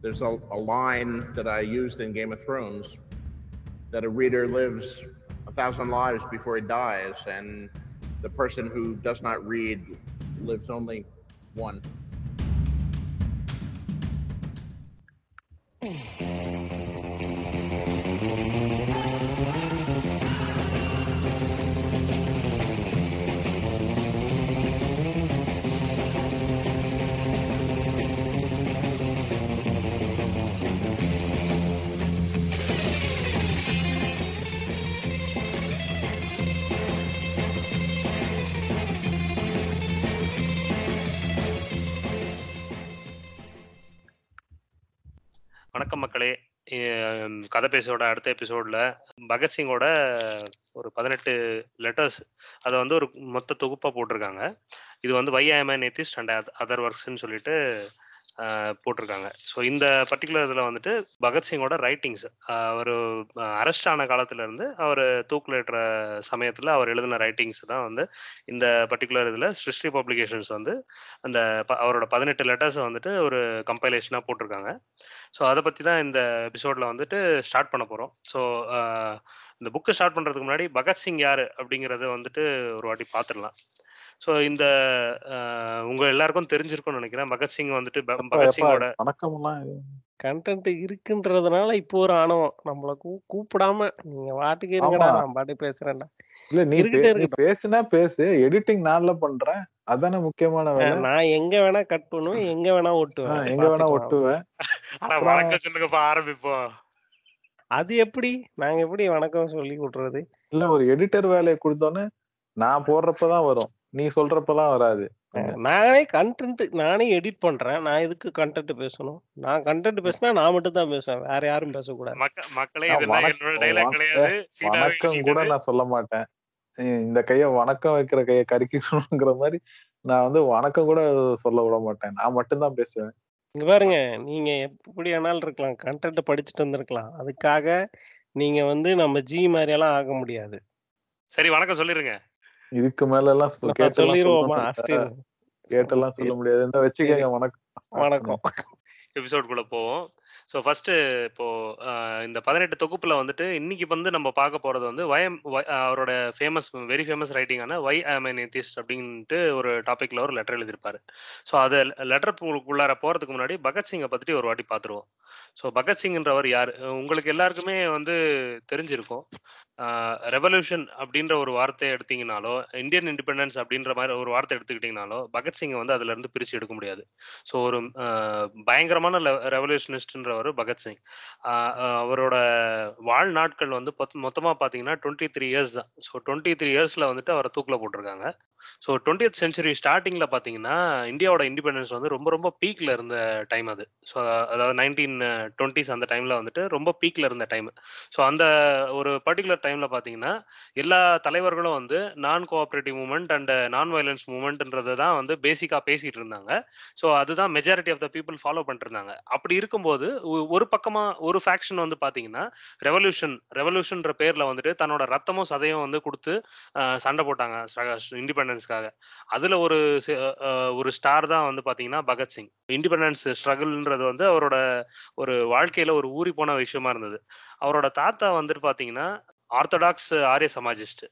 there's a, a line that I used in Game of Thrones that a reader lives a thousand lives before he dies, and the person who does not read lives only one. கதை பேசோட அடுத்த எபிசோடில் பகத்சிங்கோட ஒரு பதினெட்டு letters அதை வந்து ஒரு மொத்த தொகுப்பாக போட்டிருக்காங்க. இது வந்து why I am an atheist and other ஒர்க்ஸ்ன்னு சொல்லிட்டு போட்டிருக்காங்க. ஸோ இந்த பர்டிகுலர் இதில் வந்துட்டு பகத்சிங்கோட ரைட்டிங்ஸ் அவர் அரெஸ்ட் ஆன காலத்துலேருந்து அவர் தூக்குலேற்ற சமயத்தில் அவர் எழுதின ரைட்டிங்ஸ் தான் வந்து இந்த பர்டிகுலர் இதில் சிருஷ்டி பப்ளிகேஷன்ஸ் வந்து அந்த ப- அவரோட பதினெட்டு லெட்டர்ஸை வந்துட்டு ஒரு கம்பைலேஷனாக போட்டிருக்காங்க. ஸோ அதை பற்றி தான் இந்த எபிசோடில் வந்துட்டு ஸ்டார்ட் பண்ண போகிறோம் ஸோ இந்த புக்கை ஸ்டார்ட் பண்ணுறதுக்கு முன்னாடி பகத்சிங் யார் அப்படிங்கிறத வந்துட்டு ஒரு வாட்டி பார்த்துடலாம். ஸோ இந்த உங்க எல்லாருக்கும் தெரிஞ்சிருக்கும்னு நினைக்கிறேன். பகத்சிங் வந்துட்டு பகத்சிங்கோட வணக்கம்லாம் இது- கண்டென்ட் இருக்குன்றதுனால இப்போ ஒரு ஆணவம். நம்மள கூப்பிடாம நீங்க பாட்டுக்கு இருங்கடா ஆமா. நான் பாட்டு பேசுறேன்டா. இல்ல நீ பேசுனா பேசு. எடிட்டிங் நான்ல பண்றேன். அதானே முக்கியமான வேலை. நான் எங்க வேணா கட் பண்ணுவேன் எங்க வேணா ஒட்டுவேன். எங்க வேணா ஒட்டுவேன். ஆனா வணக்கம் சொல்லுங்கப்பா ஆரம்பிப்போம். அது எப்படி? நாங்க எப்படி வணக்கம் சொல்லி விட்டுறது? இல்ல ஒரு எடிட்டர் வேலையை கொடுத்தோன்னே நான் போடுறப்பதான் வரும். நீ சொல்றப்பலாம் வராது. நானே கண்டென்ட் நானே எடிட் பண்றேன். நான் எதுக்கு கண்டென்ட் பேசணும்? நான் கண்டென்ட் பேசினா நான் மட்டும் தான் பேசுவேன். வேற யாரும் பேசக்கூடாது. மக்களே வணக்கம் கூட நான் சொல்ல மாட்டேன். இந்த கைய வணக்கம் வைக்கிற கைய கறிக்கணுங்கிற மாதிரி நான் வந்து வணக்கம் கூட சொல்ல விட மாட்டேன். நான் மட்டும்தான் பேசுவேன். இங்க பாருங்க நீங்க எப்படி வேணாலும் இருக்கலாம். கண்டென்ட் படிச்சுட்டு வந்திருக்கலாம். அதுக்காக நீங்க வந்து நம்ம ஜி மாதிரி எல்லாம் ஆக முடியாது. சரி வணக்கம் சொல்லிருங்க. இதுக்கு மேல எல்லாம் கேட்டெல்லாம் சொல்ல முடியாது. இந்த வச்சுக்கோங்க வணக்கம். வணக்கம். பண்ணுங்க எபிசோட்குள்ள போவோம். ஸோ ஃபர்ஸ்ட் இப்போ இந்த பதினெட்டு தொகுப்புல வந்துட்டு இன்னைக்கு வந்து நம்ம பார்க்க போறது வந்து வயம் அவரோட ஃபேமஸ் வெரி ஃபேமஸ் ரைட்டிங்கான வை ஆம் an atheist அப்படின்ட்டு ஒரு டாபிக்ல ஒரு லெட்டர் எழுதியிருப்பாரு. ஸோ அது லெட்டர் உள்ளார போறதுக்கு முன்னாடி பகத்சிங்கை பத்தி ஒரு வாட்டி பார்த்துருவோம். ஸோ பகத்சிங்ன்றவர் யார்? உங்களுக்கு எல்லாருக்குமே வந்து தெரிஞ்சிருக்கும். ரெவல்யூஷன் அப்படின்ற ஒரு வார்த்தையை எடுத்தீங்கனாலோ இந்தியன் இண்டிபெண்டன்ஸ் அப்படின்ற மாதிரி ஒரு வார்த்தை எடுத்துக்கிட்டீங்கனாலோ பகத்சிங்கை வந்து அதுல இருந்து பிரிச்சு எடுக்க முடியாது. ஸோ ஒரு பயங்கரமான ரெவல்யூஷனிஸ்ட்ன்றவர் பகத்சிங் அவரோட வாழ்நாட்கள் வந்து மொத்தமாக மொத்தமா பாத்தீங்கன்னா டுவெண்ட்டி த்ரீ இயர்ஸ் தான். ஸோ டுவெண்ட்டி த்ரீ இயர்ஸ்ல வந்துட்டு அவரை தூக்கில் போட்டிருக்காங்க. ஸோ டுவெண்ட்டியத் செஞ்சுரி ஸ்டார்டிங்ல பாத்தீங்கன்னா இந்தியாவோட இண்டிபெண்டன்ஸ் வந்து ரொம்ப ரொம்ப பீக்ல இருந்த டைம் அது. ஸோ அதாவது நைன்டீன் டுவெண்ட்டிஸ் அந்த டைம்ல வந்துட்டு ரொம்ப பீக்ல இருந்த டைம் ஸோ அந்த ஒரு பர்டிகுலர் டைம்ல பாத்தீங்கன்னா எல்லா தலைவர்களும் வந்து non cooperative movement and non violence மூவ்மெண்ட்ன்றதை தான் வந்து பேசிக்கா பேசிட்டு இருந்தாங்க. ஸோ அதுதான் majority of the people follow பண்ணிட்டு இருந்தாங்க அப்படி இருக்கும்போது ஒரு பக்கமா ஒரு ஃபேக்ஷன் வந்து பாத்தீங்கன்னா ரெவல்யூஷன் ரெவல்யூஷன்ற பேர்ல வந்துட்டு தன்னோட ரத்தமும் சதையும் வந்து கொடுத்து சண்டை போட்டாங்க இண்டிபெண்டன்ஸ்க்காக அதுல ஒரு ஒரு ஸ்டார் தான் வந்து பாத்தீங்கன்னா பகத்சிங் இண்டிபெண்டன்ஸ் ஸ்ட்ரகிள்ன்றது வந்து அவரோட ஒரு வாழ்க்கையில ஒரு ஊறி போன விஷயமா இருந்தது. அவரோட தாத்தா வந்துட்டு பாத்தீங்கன்னா ஆர்த்தடாக்ஸ் ஆரிய சமாஜிஸ்ட்.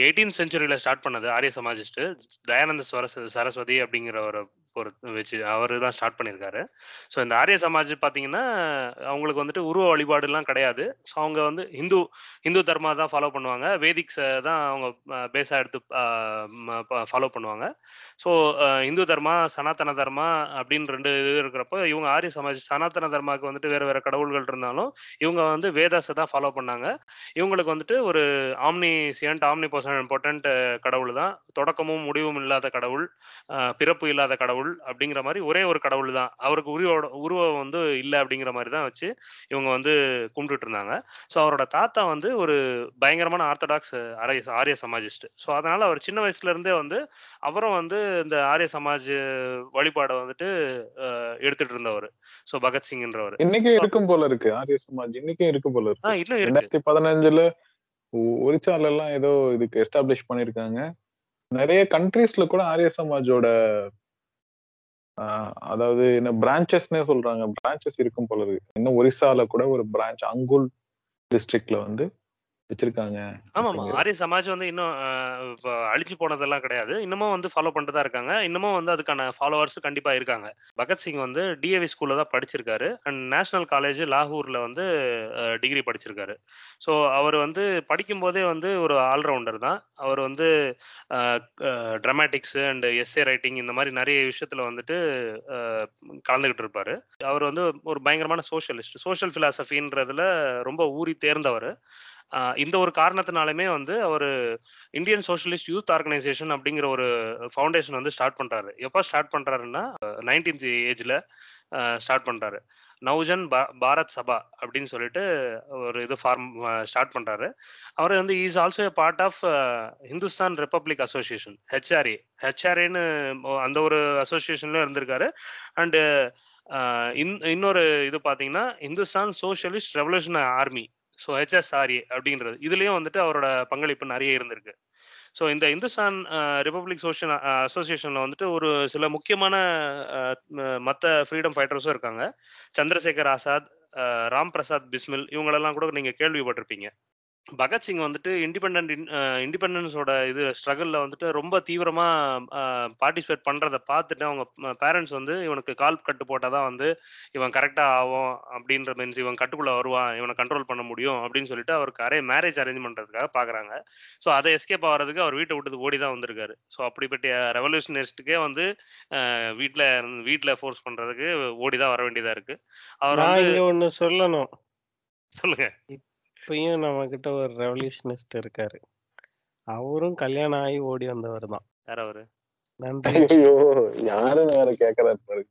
எயிட்டீன் செஞ்சுரியில ஸ்டார்ட் பண்ணது ஆரிய சமாஜிஸ்ட் தயானந்த சரஸ் சரஸ்வதி அப்படிங்கிற ஒரு பொறுத்து வச்சு அவரு தான் ஸ்டார்ட் பண்ணியிருக்காரு. ஸோ இந்த ஆரிய சமாஜ் பார்த்தீங்கன்னா அவங்களுக்கு வந்துட்டு உருவ வழிபாடுலாம் கிடையாது. ஸோ அவங்க வந்து இந்து இந்து தர்மா தான் ஃபாலோ பண்ணுவாங்க. வேதிக்ஸை தான் அவங்க பேஸாக எடுத்து ஃபாலோ பண்ணுவாங்க. ஸோ இந்து தர்மா சனாதன தர்மா அப்படின்னு ரெண்டு இது இருக்கிறப்போ இவங்க ஆரிய சமாஜ் சனாதன தர்மாவுக்கு வந்துட்டு வேறு வேறு கடவுள்கள் இருந்தாலும் இவங்க வந்து வேதாஸை தான் ஃபாலோ பண்ணாங்க. இவங்களுக்கு வந்துட்டு ஒரு ஆம்னி சியன்ட் ஆம்னி இம்பார்ட்டன்ட் கடவுள் தான். தொடக்கமும் முடிவும் இல்லாத கடவுள் பிறப்பு இல்லாத கடவுள் அப்படிங்கிற மாதிரி ஒரே ஒரு கடவுள் தான் அவருக்கு உருவோட உருவம் வந்து இல்லை அப்படிங்கிற மாதிரி தான் வச்சு இவங்க வந்து கும்பிட்டுட்டு இருந்தாங்க. ஸோ அவரோட தாத்தா வந்து ஒரு பயங்கரமான ஆர்த்தடாக்ஸ் ஆரிய ஆரிய சமாஜிஸ்ட் ஸோ அதனால அவர் சின்ன வயசுல இருந்தே வந்து அவரும் வந்து இந்த ஆரிய சமாஜ் வழிபாடை வந்துட்டு எடுத்துட்டு இருந்தவர். ஸோ பகத்சிங்ன்றவர் இன்னைக்கும் இருக்கும் போல இருக்கு. ஆரிய சமாஜ் இன்னைக்கும் இருக்கும் போல இருக்கு. இன்னும் ரெண்டாயிரத்தி பதினஞ்சுல ஒரிசால எல்லாம் ஏதோ இதுக்கு எஸ்டாப்ளிஷ் பண்ணிருக்காங்க. நிறைய கண்ட்ரீஸ்ல கூட ஆரிய சமாஜோட அதாவது என்ன பிரான்ச்சஸ்னே சொல்றாங்க. பிரான்ச்சஸ் இருக்கும் போல இருக்கு இன்னும் ஒரிசால கூட ஒரு பிரான்ச் அங்குல் டிஸ்ட்ரிக்ட்ல வந்து வச்சிருக்காங்க. ஆமாமா. ஆரிய சமாஜ் வந்து இன்னும் அழிஞ்சு போனதெல்லாம் கிடையாது. இன்னமும் வந்து ஃபாலோ பண்ணிட்டு இருக்காங்க. இன்னமும் வந்து அதுக்கான ஃபாலோவர்ஸ் கண்டிப்பா இருக்காங்க. பகத்சிங் வந்து டிஏவி ஸ்கூல்ல தான் படிச்சிருக்காரு. அண்ட் நேஷனல் காலேஜ் லாகூர்ல வந்து டிகிரி படிச்சிருக்காரு. ஸோ அவர் வந்து படிக்கும் போதே வந்து ஒரு ஆல்ரவுண்டர் தான். அவர் வந்து ட்ராமாட்டிக்ஸ் அண்ட் எஸ்ஏ ரைட்டிங் இந்த மாதிரி நிறைய விஷயத்துல வந்துட்டு கலந்துகிட்டு இருப்பாரு. அவர் வந்து ஒரு பயங்கரமான சோஷியலிஸ்ட் சோஷியல் பிலாசபின்றதுல ரொம்ப ஊறி தேர்ந்தவர். இந்த ஒரு காரணத்தினாலுமே வந்து அவர் இந்தியன் சோஷியலிஸ்ட் யூத் ஆர்கனைசேஷன் அப்படிங்கிற ஒரு ஃபவுண்டேஷன் வந்து ஸ்டார்ட் பண்றாரு. எப்போ ஸ்டார்ட் பண்றாருன்னா நைன்டீன்த் ஏஜ்ல ஸ்டார்ட் பண்றாரு. நவ்ஜன் பா பாரத் சபா அப்படின்னு சொல்லிட்டு ஒரு இது ஃபார்ம் ஸ்டார்ட் பண்றாரு. அவர் வந்து is also a part of Hindustan republic association HRA ஹெச்ஆர்ஏன்னு அந்த ஒரு அசோசியேஷன்ல இருந்திருக்காரு. அண்டு இன்னொரு இது பார்த்தீங்கன்னா Hindustan socialist revolution army so HSRA அப்படின்றது. இதுலயும் வந்துட்டு அவரோட பங்களிப்பு நிறைய இருந்திருக்கு. ஸோ இந்த இந்துஸ்தான் ரிப்பப்ளிக் சோஷியல் அசோசியேஷன்ல வந்துட்டு ஒரு சில முக்கியமான மற்ற ஃப்ரீடம் ஃபைட்டர்ஸும் இருக்காங்க. சந்திரசேகர் ஆசாத் அஹ், ராம் பிரசாத் பிஸ்மில் இவங்களெல்லாம் கூட நீங்க கேள்விப்பட்டிருப்பீங்க. பகத்சிங் வந்துட்டு இண்டிபெண்ட் இண்டிபெண்டன்ஸோட இது ஸ்ட்ரகிளில் வந்துட்டு ரொம்ப தீவிரமா பார்ட்டிசிபேட் பண்றத பார்த்துட்டு அவங்க பேரண்ட்ஸ் வந்து இவனுக்கு கால் கட்டு போட்டால் தான் வந்து இவன் கரெக்டா ஆகும் அப்படின்ற மீன்ஸ் இவன் கட்டுக்குள்ள வருவான் இவனை கண்ட்ரோல் பண்ண முடியும் அப்படின்னு சொல்லிட்டு அவருக்கு அரே மேரேஜ் அரேஞ்ச் பண்றதுக்காக பாக்குறாங்க. ஸோ அதை எஸ்கேப் ஆகிறதுக்கு அவர் வீட்டை விட்டு ஓடி தான் வந்திருக்காரு. ஸோ அப்படிப்பட்ட ரெவல்யூஷனிஸ்ட்டுக்கே வந்து அஹ், வீட்ல வீட்ல ஃபோர்ஸ் பண்றதுக்கு ஓடி தான் வர வேண்டியதா இருக்கு. அவர் ஒண்ணு சொல்லணும். சொல்லுங்க. இப்பயும் நம்ம கிட்ட ஒரு ரெவல்யூஷனிஸ்ட் இருக்காரு. அவரும் கல்யாணம் ஆகி ஓடி வந்தவர் தான். யார் அவரு? நன்றி. ஐயோ யாருன்னு வேற கேக்குறாரு பாருங்க.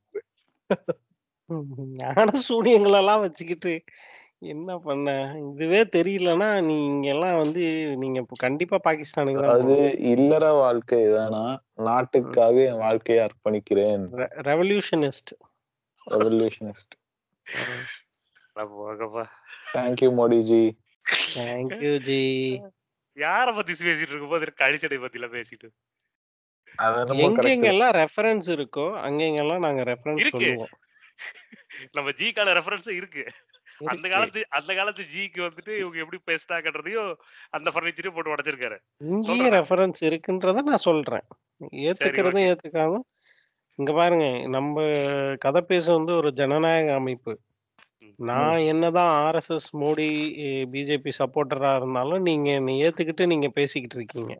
ஞான சூனியங்களெல்லாம் வச்சுக்கிட்டு என்ன பண்ண? இதுவே தெரியலன்னா நீங்க எல்லாம் வந்து நீங்க இப்ப கண்டிப்பா பாகிஸ்தானுக்கு தான் அது இல்லற வாழ்க்கை தானா? நாட்டுக்காக என் வாழ்க்கையை அர்ப்பணிக்கிறேன். Revolutionist. Revolutionist. Thank you ji யார பத்தி பேசிட்டு இருக்கும் போது கழிச்சடை பத்தில பேசிட்டு அது என்னமோ எங்க correct. எங்கெல்லாம் ரெஃபரன்ஸ் இருக்கோ அங்க எங்கெல்லாம் நாங்க ரெஃபரன்ஸ். சொல்லுவோம் நம்ம ஜி கால ரெஃபரன்ஸ் இருக்கு அந்த. காலத்து அந்த காலத்து ஜிக்கு வந்துட்டு இவங்க எப்படி பேசிட்டாங்கன்றதையும் அந்த ஃபர்னிச்சரையும் போட்டு உடைச்சிருக்காரு இங்கேயும். ரெஃபரன்ஸ் இருக்குன்றத நான் சொல்றேன் ஏத்துக்கிறதும் ஏத்துக்காம இங்க பாருங்க நம்ம கதை பேச வந்து ஒரு ஜனநாயக அமைப்பு. நான் என்னதான் ஆர்எஸ்எஸ் மோடி பிஜேபி சப்போர்ட்டரா இருந்தாலும் நீங்க என்னை ஏத்துக்கிட்டு நீங்க பேசிக்கிட்டு இருக்கீங்க.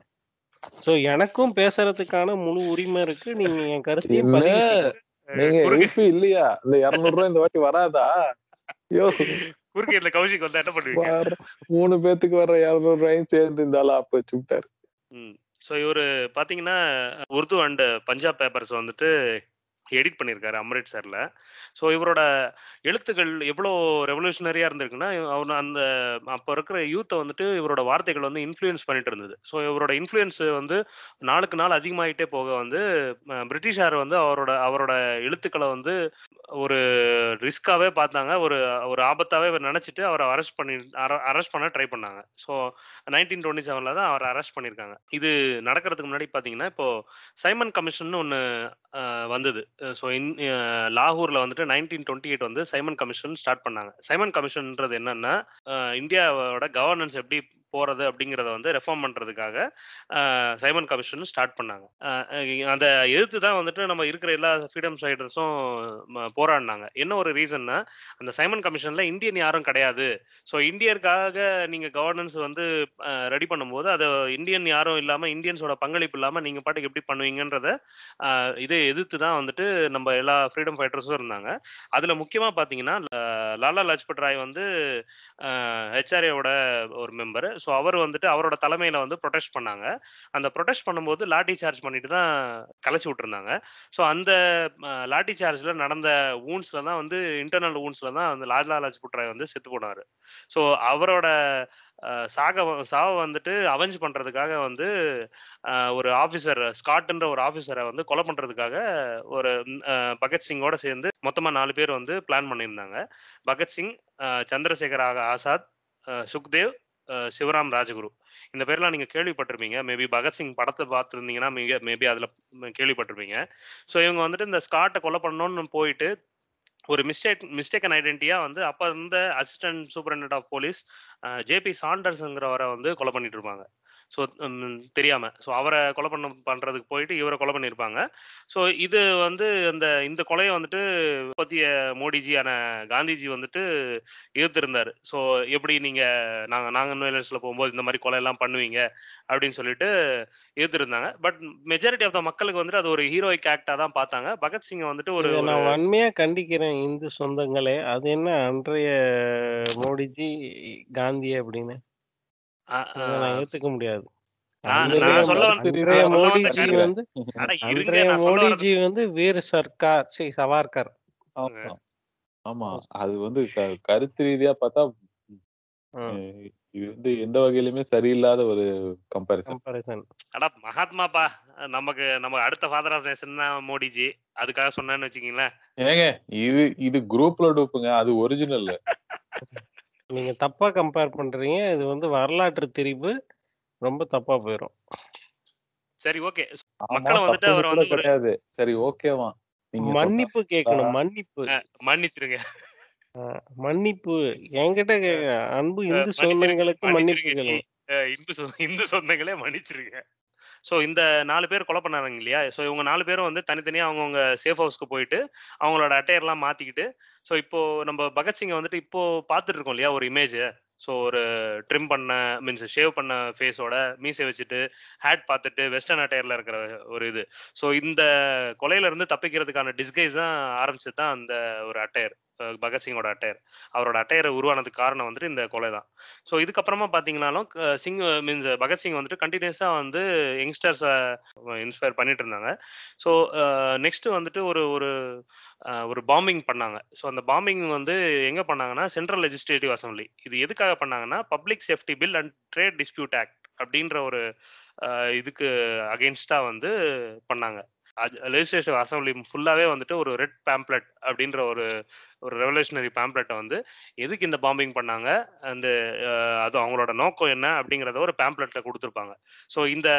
சோ எனக்கும் பேசுறதுக்கான முழு உரிமை இருக்கு. நீங்க என் கருத்தையும் செய்யலாம். நீங்க இல்லையா? இந்த இருநூறு ரூபாய் இந்த வாட்டி வராதா? ஐயோ. குறுக்கேட்ல கௌஷிக் வந்தா என்ன பண்ணுவீங்க? மூணு பேத்துக்கு வர இருநூறு ரூபாயும் சேர்ந்து இருந்தாலும் அப்ப வச்சு விட்டாரு. ஸோ இவர் பார்த்தீங்கன்னா உருது அண்ட் பஞ்சாப் பேப்பர்ஸ் வந்துட்டு எடிட் பண்ணியிருக்காரு அம்ரித்சரில் ஸோ இவரோட எழுத்துக்கள் எவ்வளோ ரெவல்யூஷனரியா இருந்திருக்குன்னா அவர் அந்த அப்போ இருக்கிற யூத்தை வந்துட்டு இவரோட வார்த்தைகள் வந்து இன்ஃப்ளூயன்ஸ் பண்ணிட்டு இருந்தது. ஸோ இவரோட இன்ஃப்ளூயன்ஸ் வந்து நாளுக்கு நாள் அதிகமாயிட்டே போக வந்து பிரிட்டிஷார் வந்து அவரோட அவரோட எழுத்துக்களை வந்து ஒரு ரிஸ்காவே பார்த்தாங்க. ஒரு ஒரு ஆபத்தாவே நினைச்சிட்டு அவரை அரெஸ்ட் பண்ணி அரெஸ்ட் பண்ண ட்ரை பண்ணாங்க. ஸோ நைன்டீன் டுவெண்ட்டி செவன்ல தான் அவரை அரெஸ்ட் பண்ணியிருக்காங்க இது நடக்கிறதுக்கு முன்னாடி பார்த்தீங்கன்னா இப்போ சைமன் கமிஷன் ஒன்று வந்தது. ஸோ இன் லாகூரில் வந்துட்டு நைன்டீன் டுவெண்ட்டி எயிட் வந்து சைமன் கமிஷன் ஸ்டார்ட் பண்ணாங்க. சைமன் கமிஷன்ன்றது என்னன்னா இந்தியாவோட கவர்னன்ஸ் எப்படி போகிறது அப்படிங்கிறத வந்து ரெஃபார்ம் பண்ணுறதுக்காக சைமன் கமிஷன் ஸ்டார்ட் பண்ணாங்க. அந்த எதிர்த்து தான் வந்துட்டு நம்ம இருக்கிற எல்லா ஃப்ரீடம் ஃபைட்டர்ஸும் போராடினாங்க. என்ன ஒரு ரீசன்னா அந்த சைமன் கமிஷனில் இந்தியன் யாரும் கிடையாது. ஸோ இந்தியருக்காக நீங்கள் கவர்னன்ஸ் வந்து ரெடி பண்ணும்போது அதை இந்தியன் யாரும் இல்லாமல் இந்தியன்ஸோட பங்களிப்பு இல்லாமல் நீங்கள் பாட்டுக்கு எப்படி பண்ணுவீங்கன்றத இதை எதிர்த்து தான் வந்துட்டு நம்ம எல்லா ஃப்ரீடம் ஃபைட்டர்ஸும் இருந்தாங்க. அதில் முக்கியமாக பார்த்தீங்கன்னா ல- லாலா லஜ்பத் ராய் வந்து ஹெச்ஆர்ஏவோட ஒரு மெம்பர் ஸோ அவர் வந்துட்டு அவரோட தலைமையில வந்து ப்ரொடெஸ்ட் பண்ணாங்க. அந்த ப்ரொடெஸ்ட் பண்ணும்போது லாட்டி சார்ஜ் பண்ணிட்டு தான் கலைச்சி விட்டுருந்தாங்க. ஸோ அந்த லாட்டி சார்ஜ்ல நடந்த ஊன்ஸ்ல தான் வந்து இன்டர்னல் ஊன்ஸ்ல தான் அந்த லாஜ்லா லாஜ்புட் ராய் வந்து செத்து போனாரு. ஸோ அவரோட சாக சாவை வந்துட்டு அவெஞ்ச் பண்றதுக்காக வந்து ஒரு ஆஃபீஸர் ஸ்காட்ன்ற ஒரு ஆஃபீஸரை வந்து கொலை பண்றதுக்காக ஒரு பகத்சிங்கோட சேர்ந்து மொத்தமா நாலு பேர் வந்து பிளான் பண்ணியிருந்தாங்க. பகத்சிங் சந்திரசேகர் ஆசாத் சுக்தேவ் சிவராம் ராஜகுரு. இந்த பேர்லாம் நீங்க கேள்விப்பட்டிருப்பீங்க. மேபி பகத்சிங் படத்தை பார்த்துருந்தீங்கன்னா மிக மேபி அதுல கேள்விப்பட்டிருப்பீங்க. ஸோ இவங்க வந்துட்டு இந்த ஸ்காட்டை கொலை பண்ணணும்னு போயிட்டு ஒரு மிஸ்டேக் மிஸ்டேக்கன் ஐடென்டிட்டியா வந்து அப்ப இருந்த assistant superintendent of police JP சாண்டர்ஸ்ங்கிறவரை வந்து கொலை பண்ணிட்டு இருப்பாங்க. ஸோ தெரியாம. ஸோ அவரை கொலை பண்ண பண்றதுக்கு போயிட்டு இவரை கொலை பண்ணியிருப்பாங்க. ஸோ இது வந்து அந்த இந்த கொலையை வந்துட்டு பத்திய மோடிஜியான காந்திஜி வந்துட்டு எதிர்த்திருந்தாரு. ஸோ எப்படி நீங்க நாங்க நாங்க இன்வெலன்ஸ்ல போகும்போது இந்த மாதிரி கொலை எல்லாம் பண்ணுவீங்க அப்படின்னு சொல்லிட்டு எதிர்த்திருந்தாங்க. பட் மெஜாரிட்டி ஆஃப் த மக்களுக்கு வந்துட்டு அது ஒரு ஹீரோயிக் ஆக்டா தான் பார்த்தாங்க. பகத்சிங்கை வந்துட்டு ஒரு நான் வன்மையா கண்டிக்கிறேன் இந்து சொந்தங்களே. அது என்ன அன்றைய மோடிஜி காந்தி அப்படின்னு? நான் ஏத்துக்க முடியாது. மோடிஜி வந்து வீர் சர்க்கார் சரி சவார்கர். ஆமா. அது வந்து கருத்து ரீதியா பார்த்தா இது வந்து எந்த வகையிலுமே சரியில்லாத ஒரு கம்பாரிசன் கம்பேரிசன் அடா மகாத்மாப்பா நமக்கு நம்ம அடுத்த ஃபாதர் ஆஃப் நேஷன் தான் மோடிஜி. அதுக்காக சொன்னேன்னு வச்சுக்கீங்களேன். ஏங்க இது இது குரூப்ல டூப்புங்க அது ஒரிஜினல் நீங்க தப்பா கம்பேர் பண்றீங்க. இது வந்து வரலாற்று திரிவு ரொம்ப தப்பா போயிடும் சரி ஓகே மக்களை வந்துட்டு அவர் வந்து கிடையாது. சரி ஓகேவா மன்னிப்பு கேட்கணும் மன்னிப்பு. மன்னிச்சிருங்க. மன்னிப்பு. என்கிட்ட கேக்க அன்பு இந்து சொந்தங்களுக்கு மன்னிப்பு இந்து இந்து சொந்தங்களே மன்னிச்சிருங்க. ஸோ இந்த நாலு பேர் கொலை பண்ணாங்க இல்லையா? ஸோ இவங்க நாலு பேரும் வந்து தனித்தனியாக அவங்கவுங்க சேஃப் ஹவுஸ்க்கு போயிட்டு அவங்களோட அட்டையர்லாம் மாற்றிக்கிட்டு ஸோ இப்போ நம்ம பகத்சிங்கை வந்துட்டு இப்போ பார்த்துட்டு இருக்கோம் இல்லையா? ஒரு இமேஜ் ஸோ ஒரு ட்ரிம் பண்ண மீன்ஸ் ஷேவ் பண்ண ஃபேஸோட மீசை வச்சுட்டு ஹேட் பார்த்துட்டு வெஸ்டர்ன் அட்டையரில் இருக்கிற ஒரு இது. ஸோ இந்த கொலையிலேருந்து தப்பிக்கிறதுக்கான டிஸ்கைஸ் தான் ஆரம்பிச்சது தான் அந்த ஒரு அட்டையர் பகத்சிங்கோட அட்டையர் அவரோட அட்டையரை உருவானதுக்கு காரணம் வந்துட்டு இந்த கொலை தான். ஸோ இதுக்கப்புறமா பார்த்தீங்கன்னாலும் க- சிங் மீன்ஸ் பகத்சிங் வந்துட்டு கண்டினியூஸாக வந்து யங்ஸ்டர்ஸை இன்ஸ்பயர் பண்ணிட்டு இருந்தாங்க. ஸோ நெக்ஸ்ட் வந்துட்டு ஒரு ஒரு ஒரு பாம்பிங் பண்ணாங்க. ஸோ அந்த பாம்பிங் வந்து எங்கே பண்ணாங்கன்னா சென்ட்ரல் லெஜிஸ்லேட்டிவ் அசம்பிளி இது எதுக்காக பண்ணாங்கன்னா public safety bill and trade dispute act அப்படின்ற ஒரு இதுக்கு அகெயின்ஸ்டாக வந்து பண்ணாங்க. லெஜிஸ்லேட்டிவ் அசம்பிளி ஃபுல்லாகவே வந்துட்டு ஒரு ரெட் பேம்ப்ளெட் அப்படின்ற ஒரு ஒரு ரெவல்யூஷனரி பேம்ப்ளெட்டை வந்து எதுக்கு இந்த பாம்பிங் பண்ணாங்க? அந்த அது அவங்களோட நோக்கம் என்ன? அப்படிங்கிறத ஒரு பேம்ப்ளெட்டில் கொடுத்துருப்பாங்க. ஸோ இந்த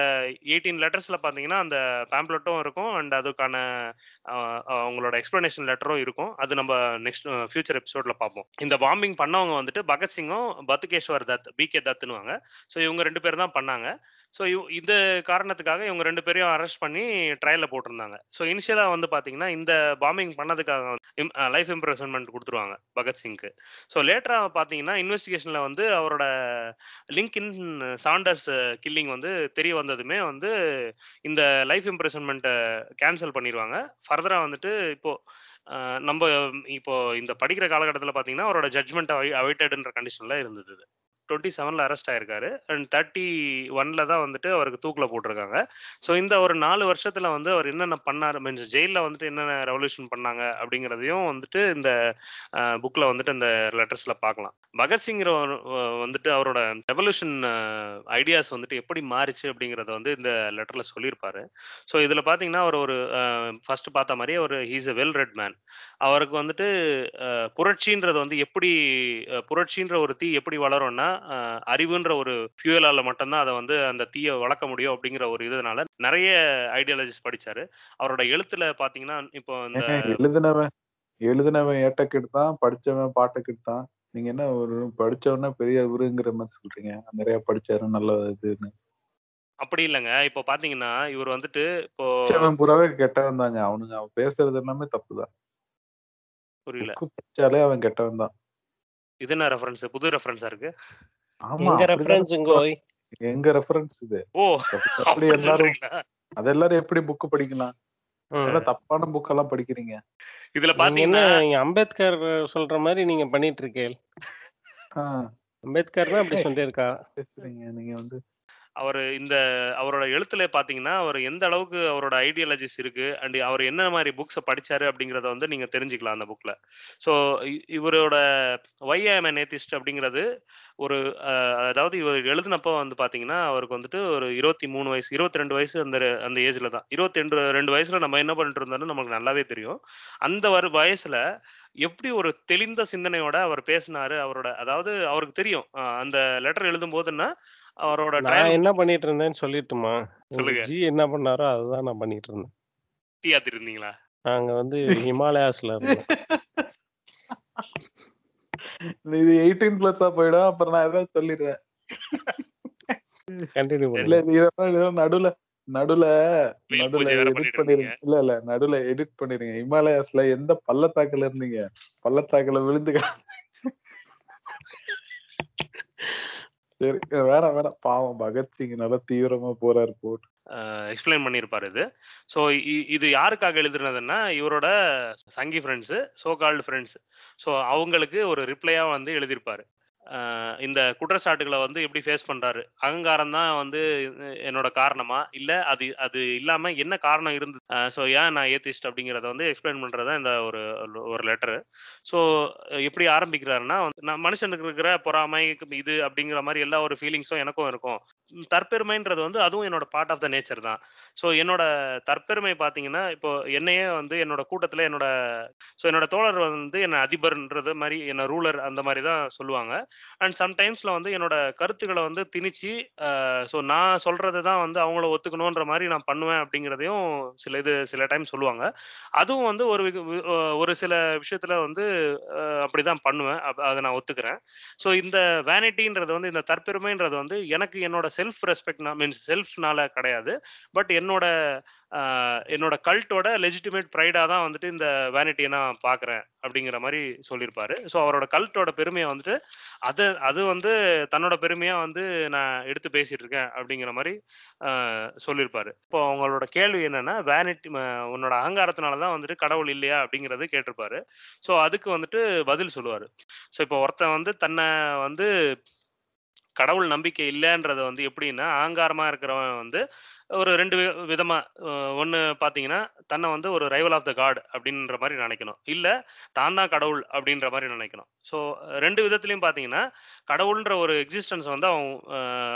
எயிட்டீன் லெட்டர்ஸில் பார்த்தீங்கன்னா அந்த பேம்ப்ளெட்டும் இருக்கும். அண்ட் அதுக்கான அவங்களோட எக்ஸ்பிளனேஷன் லெட்டரும் இருக்கும். அது நம்ம நெக்ஸ்ட் ஃபியூச்சர் எபிசோடில் பார்ப்போம். இந்த பாம்பிங் பண்ணவங்க வந்துட்டு பகத்சிங்கும் பத்துகேஸ்வர் தத் பிகே தத்துனுவாங்க ஸோ இவங்க ரெண்டு பேர் தான் பண்ணாங்க. ஸோ இந்த காரணத்துக்காக இவங்க ரெண்டு பேரையும் அரெஸ்ட் பண்ணி ட்ரையலில் போட்டிருந்தாங்க. ஸோ இனிஷியலாக வந்து பார்த்தீங்கன்னா இந்த பாம்பிங் பண்ணதுக்காக லைஃப் இம்ப்ரெசன்மெண்ட் கொடுத்துருவாங்க பகத்சிங்க்கு ஸோ லேட்டராக பார்த்தீங்கன்னா இன்வெஸ்டிகேஷனில் வந்து அவரோட லிங்க் இன் சாண்டர்ஸ் கில்லிங் வந்து தெரிய வந்ததுமே வந்து இந்த லைஃப் இம்ப்ரெசன்மெண்ட்டை கேன்சல் பண்ணிடுவாங்க ஃபர்தராக வந்துட்டு இப்போது நம்ம இப்போ இந்த படிக்கிற காலகட்டத்தில் பார்த்தீங்கன்னா அவரோட ஜட்மெண்ட் அவைட்டட்ன்ற கண்டிஷனில் இருந்தது டுவெண்ட்டி செவனில் அரெஸ்ட் ஆயிருக்காரு. அண்ட் தேர்ட்டி ஒன்ல தான் வந்துட்டு அவருக்கு தூக்கில் போட்டிருக்காங்க. ஸோ இந்த ஒரு நாலு வருஷத்தில் வந்து அவர் என்னென்ன பண்ணார்? மீன்ஸ் ஜெயிலில் வந்துட்டு என்னென்ன ரெவல்யூஷன் பண்ணாங்க? அப்படிங்கிறதையும் வந்துட்டு இந்த புக்கில் வந்துட்டு இந்த லெட்டர்ஸில் பார்க்கலாம். பகத்சிங்கிற ஒரு, வந்துட்டு அவரோட ரெவல்யூஷன் ஐடியாஸ் வந்துட்டு எப்படி மாறிச்சு அப்படிங்கிறத வந்து இந்த லெட்டரில் சொல்லியிருப்பாரு. ஸோ இதில் பார்த்தீங்கன்னா அவர் ஒரு ஃபர்ஸ்ட் பார்த்த மாதிரியே ஒரு he's a well read man அவருக்கு வந்துட்டு புரட்சின்றது வந்து எப்படி புரட்சின்ற ஒரு தீ எப்படி வளரும்னா அறிவுன்ற ஒரு ஃபியூயலால மட்டும்தான் அதை வந்து அந்த தீயை வளர்க்க முடியும் அப்படிங்கிற ஒரு இதனால நிறைய ஐடியாலஜிஸ் படிச்சாரு. அவரோட எழுத்துல பாத்தீங்கன்னா இப்போ இந்த எழுதுனவன் எழுதுனவன் ஏட்டக்கிட்டு தான் படிச்சவன் பாட்டக்கிட்டு தான் நீங்க என்ன ஒரு படிச்சவனா பெரிய இவருங்கிற மாதிரி சொல்றீங்க? நிறைய படிச்சாரு நல்ல இதுன்னு. அப்படி இல்லைங்க. இப்போ பாத்தீங்கன்னா இவர் வந்துட்டு இப்போ புறாவே கெட்டவன் தாங்க அவனுங்க அவன் பேசுறது எல்லாமே தப்புதான். புரியல. படிச்சாலே அவன் கெட்டவன் தான் இது என்ன ரெஃபரன்ஸ் புது ரெஃபரன்ஸா இருக்கு? எங்க சொல்றான். எங்க ரெஃபரன்ஸ் இது? ஓ அப்படி எல்லாரும் அது எல்லாரும் எப்படி புக் படிக்கலாம்? தப்பான புக் எல்லாம் படிக்கிறீங்க? இதுல நீங்க பாத்தீங்கன்னா இங்க அம்பேத்கர் சொல்ற மாதிரி நீங்க பண்ணிட்டு இருக்கேன் ஆஹ் அம்பேத்கர் தான் அப்படி சொல்லியிருக்கா. பேசுறீங்க நீங்க வந்து அவர் இந்த அவரோட எழுத்துல பாத்தீங்கன்னா அவர் எந்த அளவுக்கு அவரோட ஐடியாலஜிஸ் இருக்கு அண்ட் அவர் என்ன மாதிரி புக்ஸை படிச்சாரு அப்படிங்கிறத வந்து நீங்க தெரிஞ்சுக்கலாம் அந்த புக்ல ஸோ இவரோட ஒய் ஆம் நேத்திஸ்ட் அப்படிங்கிறது ஒரு அதாவது இவர் எழுதினப்போ வந்து பாத்தீங்கன்னா அவருக்கு வந்துட்டு ஒரு இருபத்தி மூணு வயசு இருபத்தி ரெண்டு வயசு அந்த அந்த ஏஜ்ல தான். இருபத்தி ரெண்டு ரெண்டு வயசுல நம்ம என்ன பண்ணிட்டு இருந்தோம்னு நமக்கு நல்லாவே தெரியும். அந்த வரு வயசுல எப்படி ஒரு தெளிந்த சிந்தனையோட அவர் பேசினாரு அவரோட அதாவது அவருக்கு தெரியும் அந்த லெட்டர் எழுதும் போதுன்னா அவரோட நான் என்ன பண்ணிட்டு இருந்தேன்னு சொல்லட்டுமா? சொல்லுங்க. ஜி என்ன பண்ணாரோ அதுதான் நான் பண்ணிட்டு இருந்தேன் டீ ஆத்திட்டு இருந்தீங்களா நாங்க வந்து ஹிமாலயாஸ்ல இருந்தோம். இது எயிட்டீன் பிளஸ்ஸா போயிடும். அப்புறம் நான் ஏதாவது சொல்லிடுவேன். கண்டினியூ இல்ல இதெல்லாம் நடுவுல நடுவுல வெயில் நடுவுல பூஜை வேற எடிட் பண்ணிட்டு பண்ணிருங்க. இல்ல இல்ல நடுவுல எடிட் பண்ணிருங்க. ஹிமாலயாஸ்ல எந்த பள்ளத்தாக்குல இருந்தீங்க? பள்ளத்தாக்குல விழுந்து சரி வேணாம் வேணாம். பாவம் பகத்சிங் நல்லா தீவிரமா போறாரு போட்டு. எக்ஸ்பிளைன் பண்ணியிருப்பார் இது. ஸோ இது யாருக்காக எழுதுனதுன்னா இவரோட சங்கி friends so called friends so அவங்களுக்கு ஒரு ரிப்ளையாக வந்து எழுதியிருப்பாரு இந்த குற்றச்சாட்டுகளை வந்து எப்படி ஃபேஸ் பண்றாரு? அகங்காரம் தான் வந்து என்னோட காரணமா? இல்ல அது அது இல்லாம என்ன காரணம் இருந்து ஸோ ஏன் நான் ஏத்திஸ்ட் அப்படிங்கிறத வந்து எக்ஸ்பிளைன் பண்றதா இந்த ஒரு ஒரு லெட்டரு ஸோ எப்படி ஆரம்பிக்கிறாருன்னா வந்து நான் மனுஷனுக்கு இருக்கிற பொறாமை இது அப்படிங்கிற மாதிரி எல்லா ஒரு ஃபீலிங்ஸும் எனக்கும் இருக்கும். தற்பெருமைன்றது வந்து அதுவும் என்னோட பார்ட் ஆஃப் த நேச்சர் தான். ஸோ என்னோட தற்பெருமை பார்த்தீங்கன்னா இப்போ என்னையே வந்து என்னோட கூட்டத்தில் என்னோட ஸோ என்னோட தோழர் வந்து என்னை அதிபர்ன்றது மாதிரி என்ன ரூலர் அந்த மாதிரி தான் சொல்லுவாங்க. அண்ட் சம்டைம்ஸில் வந்து என்னோட கருத்துக்களை வந்து திணிச்சு ஸோ நான் சொல்கிறது தான் வந்து அவங்கள ஒத்துக்கணுன்ற மாதிரி நான் பண்ணுவேன் அப்படிங்கிறதையும் சில இது சில டைம் சொல்லுவாங்க. அதுவும் வந்து ஒரு வி- ஒரு சில விஷயத்துல வந்து அப்படி அப்படிதான் பண்ணுவேன். அதை நான் ஒத்துக்கிறேன். ஸோ இந்த வேனிட்டின்றது வந்து இந்த தற்பெருமைன்றது வந்து எனக்கு என்னோட செல்ஃப் ரெஸ்பெக்ட் மீன்ஸ் செல்ஃப்னால கிடையாது. பட் என்னோட என்னோட கல்ட்டோட லெஜிட்டிமேட் ப்ரைடாக தான் வந்துட்டு இந்த வேனிட்டியை நான் பார்க்குறேன் அப்படிங்கிற மாதிரி சொல்லியிருப்பாரு. ஸோ அவரோட கல்ட்டோட பெருமையை வந்துட்டு அது அது வந்து தன்னோட பெருமையாக வந்து நான் எடுத்து பேசிட்டு இருக்கேன் அப்படிங்கிற மாதிரி சொல்லியிருப்பாரு. இப்போ அவங்களோட கேள்வி என்னன்னா வேனிட்டி உன்னோட அகங்காரத்தினால தான் வந்துட்டு கடவுள் இல்லையா அப்படிங்கிறது கேட்டிருப்பாரு. ஸோ அதுக்கு வந்துட்டு பதில் சொல்லுவார். ஸோ இப்போ ஒருத்தன் வந்து தன்னை வந்து கடவுள் நம்பிக்கை இல்லைன்றத வந்து எப்படின்னா அகங்காரமா இருக்கிறவன் வந்து ஒரு ரெண்டு வி- விதமா அஹ் ஒண்ணு பாத்தீங்கன்னா தன்னை வந்து ஒரு ரைவல் ஆஃப் த காட் அப்படின்ற மாதிரி நினைக்கணும். இல்ல தான் தான் கடவுள் அப்படின்ற மாதிரி நினைக்கணும். ஸோ ரெண்டு விதத்துலயும் பாத்தீங்கன்னா கடவுள்ன்ற ஒரு எக்ஸிஸ்டன்ஸ் வந்து அவன்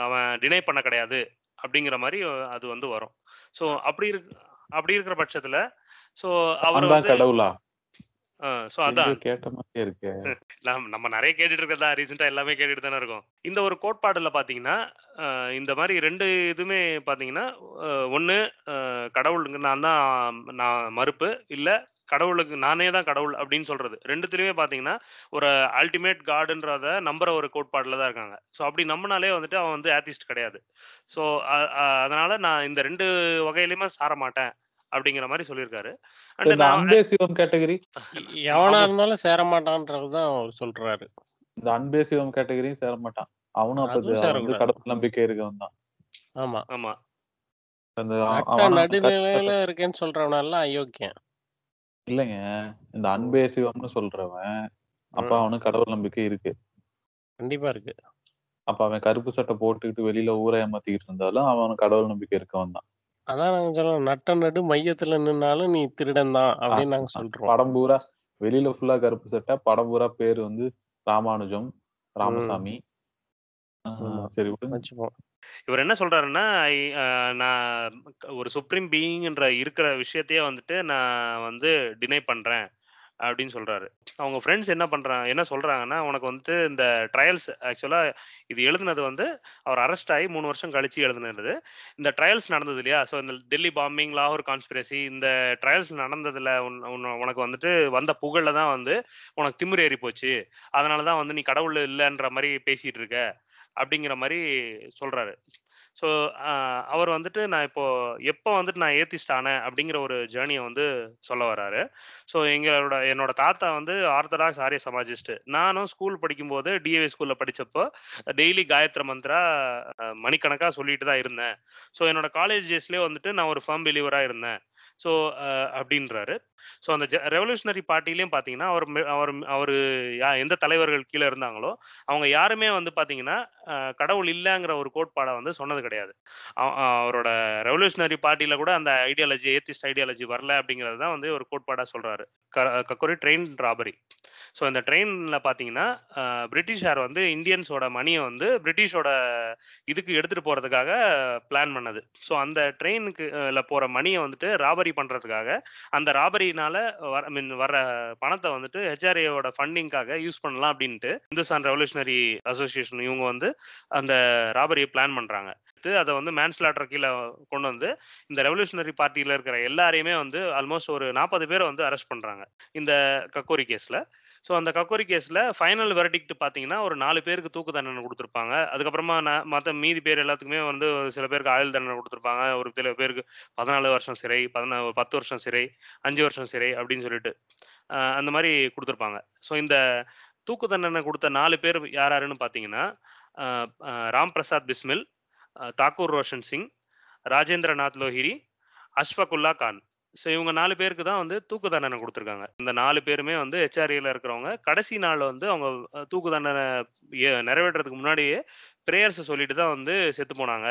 அவன் டினை பண்ண கிடையாது அப்படிங்கிற மாதிரி அது வந்து வரும். ஸோ அப்படி இருக்கு அப்படி இருக்கிற பட்சத்துல ஸோ அவர் நான் தான் வந்து கடவுளா? ஸோ அதான். கேட்ட மாதிரியே இருக்கு. நாம் நம்ம நிறைய கேட்டுட்டு இருக்கதா ரீசெண்டா எல்லாமே கேட்டுட்டு தானே இருக்கோம். இந்த ஒரு கோட்பாடுல பாத்தீங்கன்னா இந்த மாதிரி ரெண்டு இதுவுமே பாத்தீங்கன்னா ஒண்ணு அஹ் கடவுளுங்க நான் தான் நான் மறுப்பு. இல்ல கடவுளுக்கு நானே தான் கடவுள் அப்படின்னு சொல்றது. ரெண்டுத்துலயுமே பாத்தீங்கன்னா ஒரு அல்டிமேட் காடுன்றத நம்புற ஒரு கோட்பாடுல தான் இருக்காங்க. ஸோ அப்படி நம்பினாலே வந்துட்டு அவன் வந்து ஆத்திஸ்ட் கிடையாது. ஸோ அதனால நான் இந்த ரெண்டு வகையிலுமே சார மாட்டேன். அப்படிங்கிற மாதிரி சொல்லியிருக்காரு. அண்ட் அன்பே சிவம் கேட்டகரி. எவனா. இருந்தாலும் சேர மாட்டான்றதுதான் அவர் சொல்றாரு. இந்த அன்பே சிவம் கேட்டகரியும் சேர மாட்டான் அவனும் அப்ப. கடவுள் நம்பிக்கை இருக்கவன் தான். ஆமா. ஆமா. நடுநிலையில இருக்கேன்னு சொல்றவனெல்லாம் அயோக்கியம் இல்லைங்க. இந்த அன்பே சிவம்னு சொல்றவன் அப்ப. அவனுக்கு கடவுள் நம்பிக்கை இருக்கு. கண்டிப்பா இருக்கு. அப்ப அவன் கருப்பு சட்டை போட்டுக்கிட்டு வெளியில ஊரை ஏமாத்திக்கிட்டு இருந்தாலும் அவனுக்கு கடவுள் நம்பிக்கை இருக்கவன் தான். அதான் நாங்க சொல்றோம். நட்ட நடு மையத்துல நின்னாலும் நீ திருடன் தான் அப்படின்னு நாங்க சொல்றோம். படம் பூரா வெளியில ஃபுல்லா கருப்பு சட்டை படம் பூரா பேர் வந்து ராமானுஜம் ராமசாமி. சரி. வச்சுப்போம். இவர் என்ன சொல்றாருன்னா நான் ஒரு சுப்ரீம் பீயிங்ன்ற இருக்கிற விஷயத்தையே வந்துட்டு நான் வந்து டினை பண்றேன். அப்படின்னு சொல்றாரு. அவங்க ஃப்ரெண்ட்ஸ் என்ன பண்றாங்க என்ன சொல்றாங்கன்னா உனக்கு வந்துட்டு இந்த ட்ரையல்ஸ் ஆக்சுவலா இது எழுதுனது வந்து அவர் அரெஸ்ட் ஆகி மூணு வருஷம் கழிச்சு எழுதுனது. இந்த ட்ரையல்ஸ் நடந்தது இல்லையா? ஸோ இந்த டெல்லி பாம்பிங் லாகூர் கான்ஸ்பிரசி இந்த ட்ரையல்ஸ் நடந்ததுல உன்- உனக்கு வந்துட்டு வந்த புகழ்ல தான் வந்து உனக்கு திமிர் ஏறி போச்சு. அதனால தான் வந்து நீ கடவுள் இல்லைன்ற மாதிரி பேசிட்டு இருக்க அப்படிங்கிற மாதிரி சொல்றாரு. ஸோ அவர் வந்துட்டு நான் இப்போ எப்போ வந்துட்டு நான் ஏத்திஸ்ட் ஆனேன் அப்படிங்கிற ஒரு ஜேர்னியை வந்து சொல்ல வராரு ஸோ எங்களோட என்னோட தாத்தா வந்து ஆர்த்தடாக்ஸ் ஆரிய சமாஜிஸ்ட் நானும் ஸ்கூல் படிக்கும்போது டிஏவி ஸ்கூல்ல படிச்சப்போ டெய்லி காயத்ரி மந்த்ரா மணிக்கணக்காக சொல்லிட்டு தான் இருந்தேன். ஸோ என்னோட காலேஜ் டேஸ்லேயே வந்துட்டு நான் ஒரு ஃபர்ம் பிலீவராக இருந்தேன். ஸோ அப்படின்றாரு. ஸோ அந்த ரெவல்யூஷனரி பார்ட்டிலையும் பார்த்தீங்கன்னா அவர் அவர் அவர் யா- எந்த தலைவர்கள் கீழே இருந்தாங்களோ அவங்க யாருமே வந்து பார்த்தீங்கன்னா கடவுள் இல்லைங்கிற ஒரு கோட்பாடை வந்து சொன்னது கிடையாது. அவரோட ரெவல்யூஷனரி பார்ட்டியில கூட அந்த ஐடியாலஜி ஏத்திஸ்ட் ஐடியாலஜி வரல அப்படிங்கிறது தான் வந்து ஒரு கோட்பாடா சொல்றாரு. க- கக்கோரி ட்ரெயின் ராபரி. ஸோ இந்த ட்ரெயினில் பார்த்தீங்கன்னா பிரிட்டிஷார் வந்து இந்தியன்ஸோட மணியை வந்து பிரிட்டிஷோட இதுக்கு எடுத்துகிட்டு போகிறதுக்காக பிளான் பண்ணது. ஸோ அந்த ட்ரெயினுக்கு போகிற மணியை வந்துட்டு ராபரி பண்ணுறதுக்காக அந்த ராபரினால வர மீன் வர பணத்தை வந்துட்டு ஹெச்ஆர்ஏவோட ஃபண்டிங்காக யூஸ் பண்ணலாம் அப்படின்ட்டு இந்துஸ்தான் ரெவல்யூஷனரி அசோசியேஷன் இவங்க வந்து அந்த ராபரியை பிளான் பண்ணுறாங்க அதை வந்து மேன்ஸ்லாட்டர் கீழே கொண்டு வந்து இந்த ரெவல்யூஷனரி பார்ட்டியில் இருக்கிற எல்லாரையுமே வந்து ஆல்மோஸ்ட் ஒரு நாற்பது பேரை வந்து அரெஸ்ட் பண்ணுறாங்க இந்த கக்கோரி கேஸில் ஸோ அந்த கக்கோரி கேஸில் ஃபைனல் வெர்டிக்ட் பார்த்தீங்கன்னா ஒரு நாலு பேருக்கு தூக்கு தண்டனை கொடுத்துருப்பாங்க. அதுக்கப்புறமா நான் மற்ற மீதி பேர் எல்லாத்துக்குமே வந்து ஒரு சில பேருக்கு ஆயுள் தண்டனை கொடுத்துருப்பாங்க. ஒரு சில பேருக்கு பதினாலு வருஷம் சிறை பதினா பத்து வருஷம் சிறை அஞ்சு வருஷம் சிறை அப்படின்னு சொல்லிட்டு அந்த மாதிரி கொடுத்துருப்பாங்க. ஸோ இந்த தூக்கு தண்டனை கொடுத்த நாலு பேர் யார் யாருன்னு பார்த்தீங்கன்னா ராம் பிரசாத் பிஸ்மில் தாக்கூர் ரோஷன் சிங் ராஜேந்திரநாத் லோஹிரி அஷ்ஃபகுல்லா கான். ஸோ இவங்க நாலு பேருக்கு தான் வந்து தூக்கு தண்டனை கொடுத்துருக்காங்க. இந்த நாலு பேருமே வந்து ஹெச்ஆர்ஏல இருக்கிறவங்க. கடைசி நாள் வந்து அவங்க தூக்கு தண்டனை நிறைவேற்றுறதுக்கு முன்னாடியே ப்ரேயர்ஸை சொல்லிட்டு தான் வந்து செத்து போனாங்க.